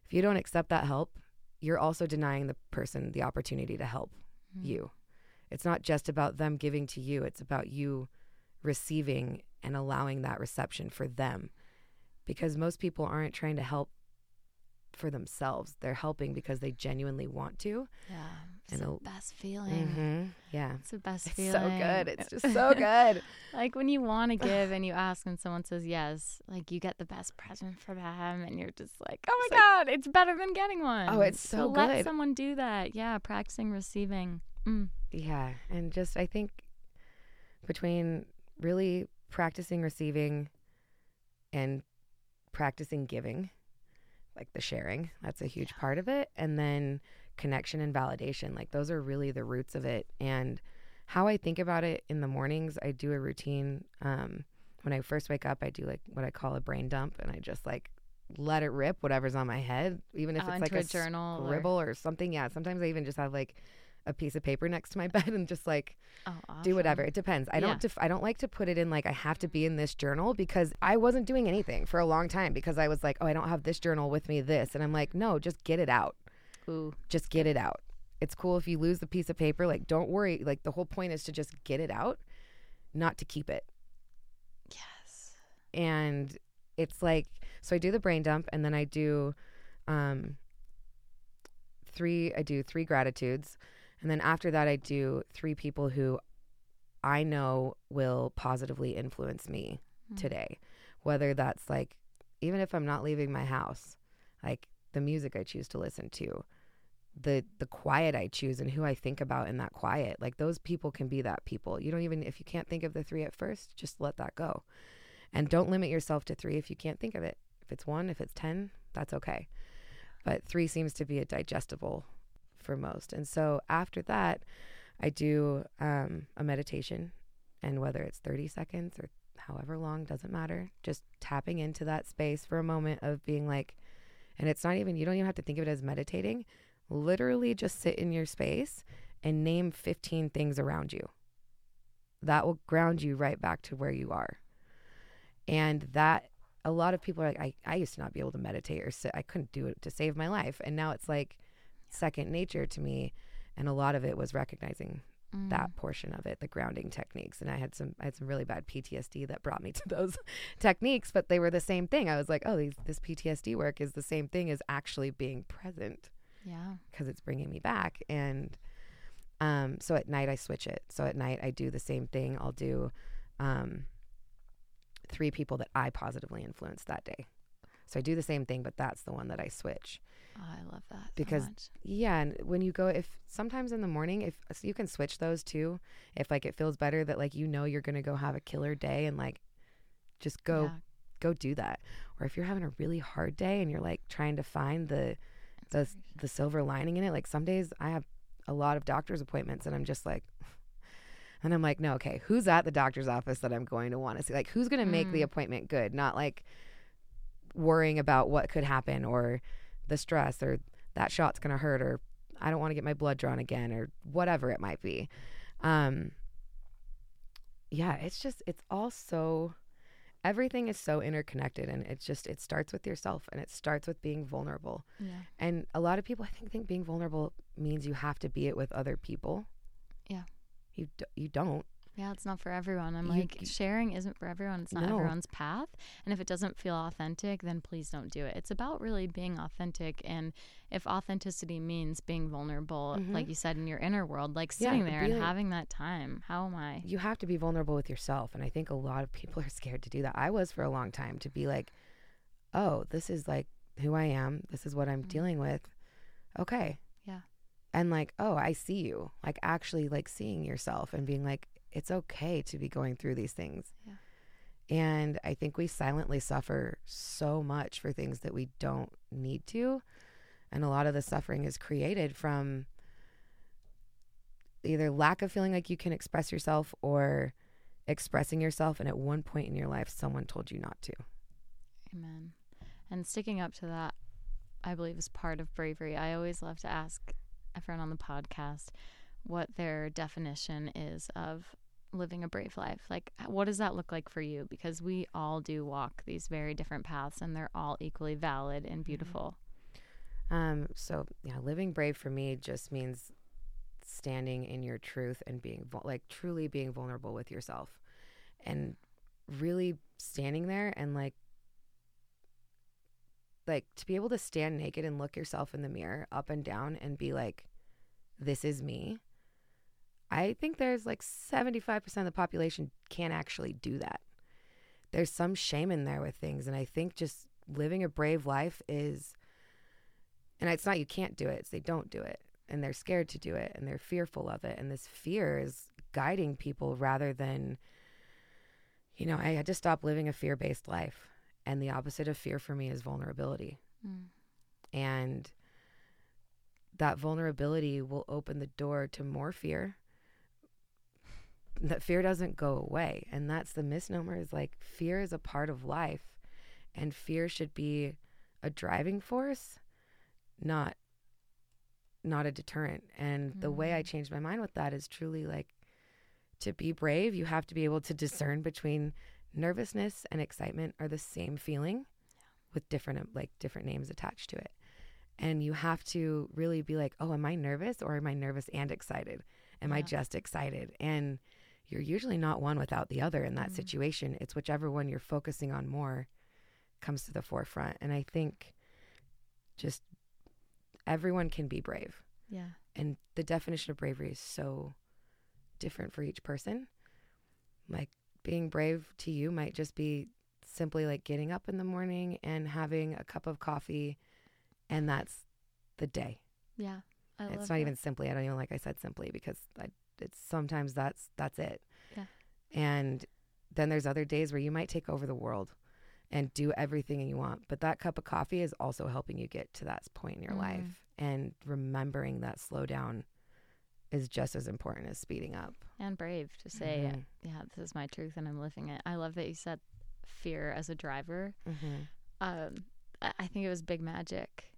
if you don't accept that help, you're also denying the person the opportunity to help Mm. you. It's not just about them giving to you, it's about you receiving and allowing that reception for them. Because most people aren't trying to help for themselves. They're helping because they genuinely want to. yeah, it's And the a- best feeling. Mm-hmm. Yeah. It's the best It's feeling. so good. It's just so <laughs> good. like when you want to give and you ask and someone says yes, like you get the best present for them and you're just like, oh my It's like- god, it's better than getting one. Oh, it's so let good. someone do that. Yeah, practicing receiving. Mm. Yeah. And just, I think between really practicing receiving and practicing giving, like the sharing. That's a huge part of it. And then connection and validation. Like those are really the roots of it. And how I think about it in the mornings, I do a routine. Um, when I first wake up, I do like what I call a brain dump, and I just like let it rip whatever's on my head, even if Oh, it's like a, a journal or- scribble or... something. Yeah, sometimes I even just have like a piece of paper next to my <laughs> bed and just like Oh, do whatever. It depends. I Yeah. don't. Def- I don't like to put it in like I have to be in this journal because I wasn't doing anything for a long time because I was like, oh, I don't have this journal with me. This, and I'm like, no, just get it out. Ooh, Just get it out. It's cool if you lose the piece of paper. Like, don't worry. Like the whole point is to just get it out, not to keep it. yes. and it's like so I do the brain dump and then I do um three I do three gratitudes and then after that I do three people who I know will positively influence me Mm. today whether that's like even if I'm not leaving my house like the music I choose to listen to the the quiet I choose and who I think about in that quiet like those people can be that people you don't even if you can't think of the three at first just let that go and don't limit yourself to three if you can't think of it. If it's one, if it's 10, that's okay. But three seems to be a digestible for most. And so after that, I do um, a meditation. And whether it's 30 seconds or however long, doesn't matter. Just tapping into that space for a moment of being like, and it's not even, you don't even have to think of it as meditating. Literally just sit in your space and name 15 things around you. That will ground you right back to where you are and that a lot of people are like I, I used to not be able to meditate or sit i couldn't do it to save my life and now it's like second nature to me and a lot of it was recognizing Mm. that portion of it the grounding techniques and i had some i had some really bad ptsd that brought me to <laughs> those techniques but they were the same thing i was like oh these, this ptsd work is the same thing as actually being present Yeah. because it's bringing me back. And um, so at night I switch it. So at night I do the same thing. I'll do um, three people that I positively influenced that day. So I do the same thing, but that's the one that I switch. Oh, I love that. so Because- much. Yeah, and when you go, if sometimes in the morning, if so you can switch those too, if like it feels better that like you know you're gonna go have a killer day and like just go Yeah, go do that. Or if you're having a really hard day and you're like trying to find the the the silver lining in it, like some days I have a lot of doctor's appointments and I'm just like <laughs> and I'm like, no, okay, who's at the doctor's office that I'm going to want to see? Like who's going to make the Mm. appointment good? Not like worrying about what could happen or the stress or that shot's going to hurt or I don't want to get my blood drawn again or whatever it might be. Um yeah, it's just it's all so everything is so interconnected and it's just it starts with yourself and it starts with being vulnerable. yeah, And a lot of people I think think being vulnerable means you have to be it with other people. Yeah. You d- you don't. Yeah. It's not for everyone. I'm You- like, sharing isn't for everyone. It's not No. everyone's path. And if it doesn't feel authentic, then please don't do it. It's about really being authentic. And if authenticity means being vulnerable, Mhm. like you said, in your inner world, like Yeah, sitting there and like- having that time. How am I? You have to be vulnerable with yourself and I think a lot of people are scared to do that. I was for a long time to be like, "Oh, this is like who I am. This is what I'm Mhm. dealing with." Okay. Yeah. And like, "Oh, I see you." Like actually like seeing yourself and being like, "It's okay to be going through these things." Yeah. And I think we silently suffer so much for things that we don't need to. And a lot of the suffering is created from either lack of feeling like you can express yourself or expressing yourself. And at one point in your life, someone told you not to. Amen. And sticking up to that, I believe, is part of bravery. I always love to ask a friend on the podcast what their definition is of living a brave life. Like, what does that look like for you? Because we all do walk these very different paths, and they're all equally valid and beautiful. Um, so yeah, living brave for me just means standing in your truth and being like truly being vulnerable with yourself and really standing there and like like to be able to stand naked and look yourself in the mirror up and down and be like this is me. I think there's like 75% of the population can't actually do that. There's some shame in there with things and I think just living a brave life is and it's not you can't do it, it's they don't do it. And they're scared to do it and they're fearful of it. And this fear is guiding people rather than, you know, I had to stop living a fear based life. And the opposite of fear for me is vulnerability. Mm. And that vulnerability will open the door to more fear. That fear doesn't go away. And that's the misnomer is like fear is a part of life. And fear should be a driving force, not not a deterrent. And the way I mm. changed my mind with that is truly like to be brave, you have to be able to discern between nervousness and excitement are the same feeling with different um, like different names attached to it. And you have to really be like, "Oh, am I nervous or am I nervous and excited? Am I just excited?" And you're usually not one without the other in that Mhm. situation. It's whichever one you're focusing on more comes to the forefront. And I think just everyone can be brave Yeah. and the definition of bravery is so different for each person. Like being brave to you might just be simply like getting up in the morning and having a cup of coffee, and that's the day. Yeah. I love it's not that. even simply. I don't even like I said simply because I, it's sometimes that's that's it. Yeah. And then there's other days where you might take over the world and do everything you want, but that cup of coffee is also helping you get to that point in your Mhm. life. And remembering that slow down is just as important as speeding up. and brave to say, Mhm. yeah, this is my truth and I'm living it. I love that you said fear as a driver. Mm-hmm. Um, I think it was Big Magic,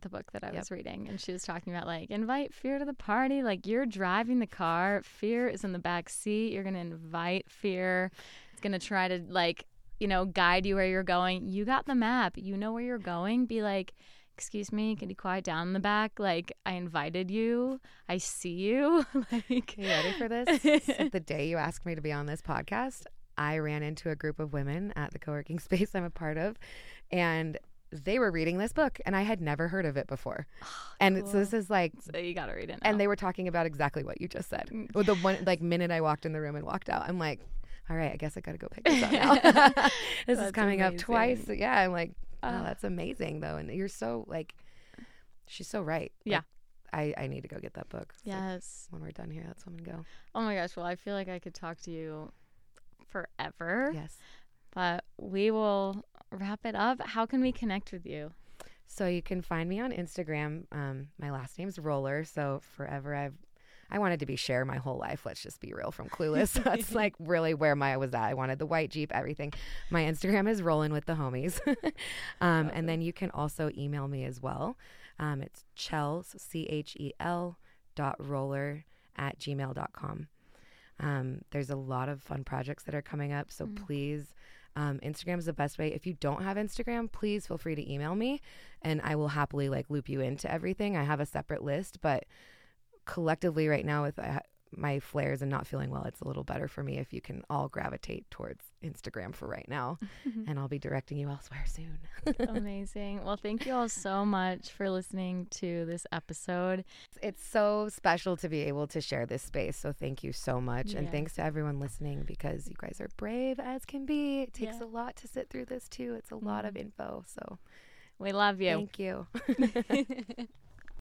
the book that I Yep. was reading, and she was talking about like invite fear to the party. Like you're driving the car, fear is in the back seat. You're gonna invite fear. It's gonna try to like you know guide you where you're going. You got the map. You know where you're going. Be like. Excuse me, can you quiet down in the back? Like, I invited you. I see you. <laughs> like, You ready for this? <laughs> So the day you asked me to be on this podcast, I ran into a group of women at the co working <laughs> space I'm a part of, and they were reading this book, and I had never heard of it before. <sighs> And so this is like, so you got to read it now. and they were talking about exactly what you just said. Mm. With the one like minute I walked in the room and walked out, I'm like, all right, I guess I got to go pick this up now. <laughs> <laughs> this is That's coming up twice. amazing. Yeah, I'm like, oh, Ah. that's amazing though, and you're so like, she's so right. Yeah. Like, I I need to go get that book. So yes. when we're done here, that's when we go. Oh my gosh. Well, I feel like I could talk to you forever, Yes. but we will wrap it up. How can we connect with you? So you can find me on Instagram. Um, my last name's Roller. So forever I've I wanted to be Cher my whole life. Let's just be real from Clueless. <laughs> That's like really where my was at. I wanted the white Jeep, everything. My Instagram is rolling with the homies. <laughs> um, and then you can also email me as well. Um, it's Chel, so C H E L dot roller at gmail gmail.com. Um, there's a lot of fun projects that are coming up. So Mm. please, um, Instagram is the best way. If you don't have Instagram, please feel free to email me and I will happily like loop you into everything. I have a separate list, but collectively right now with uh, my flares and not feeling well, it's a little better for me if you can all gravitate towards Instagram for right now. <laughs> and I'll be directing you elsewhere soon. <laughs> Amazing. Well, thank you all so much for listening to this episode. It's so special to be able to share this space. So thank you so much. And thanks to everyone listening because you guys are brave as can be. It takes Yeah. a lot to sit through this too. It's a lot of mm-hmm. info. So We love you. thank you. <laughs>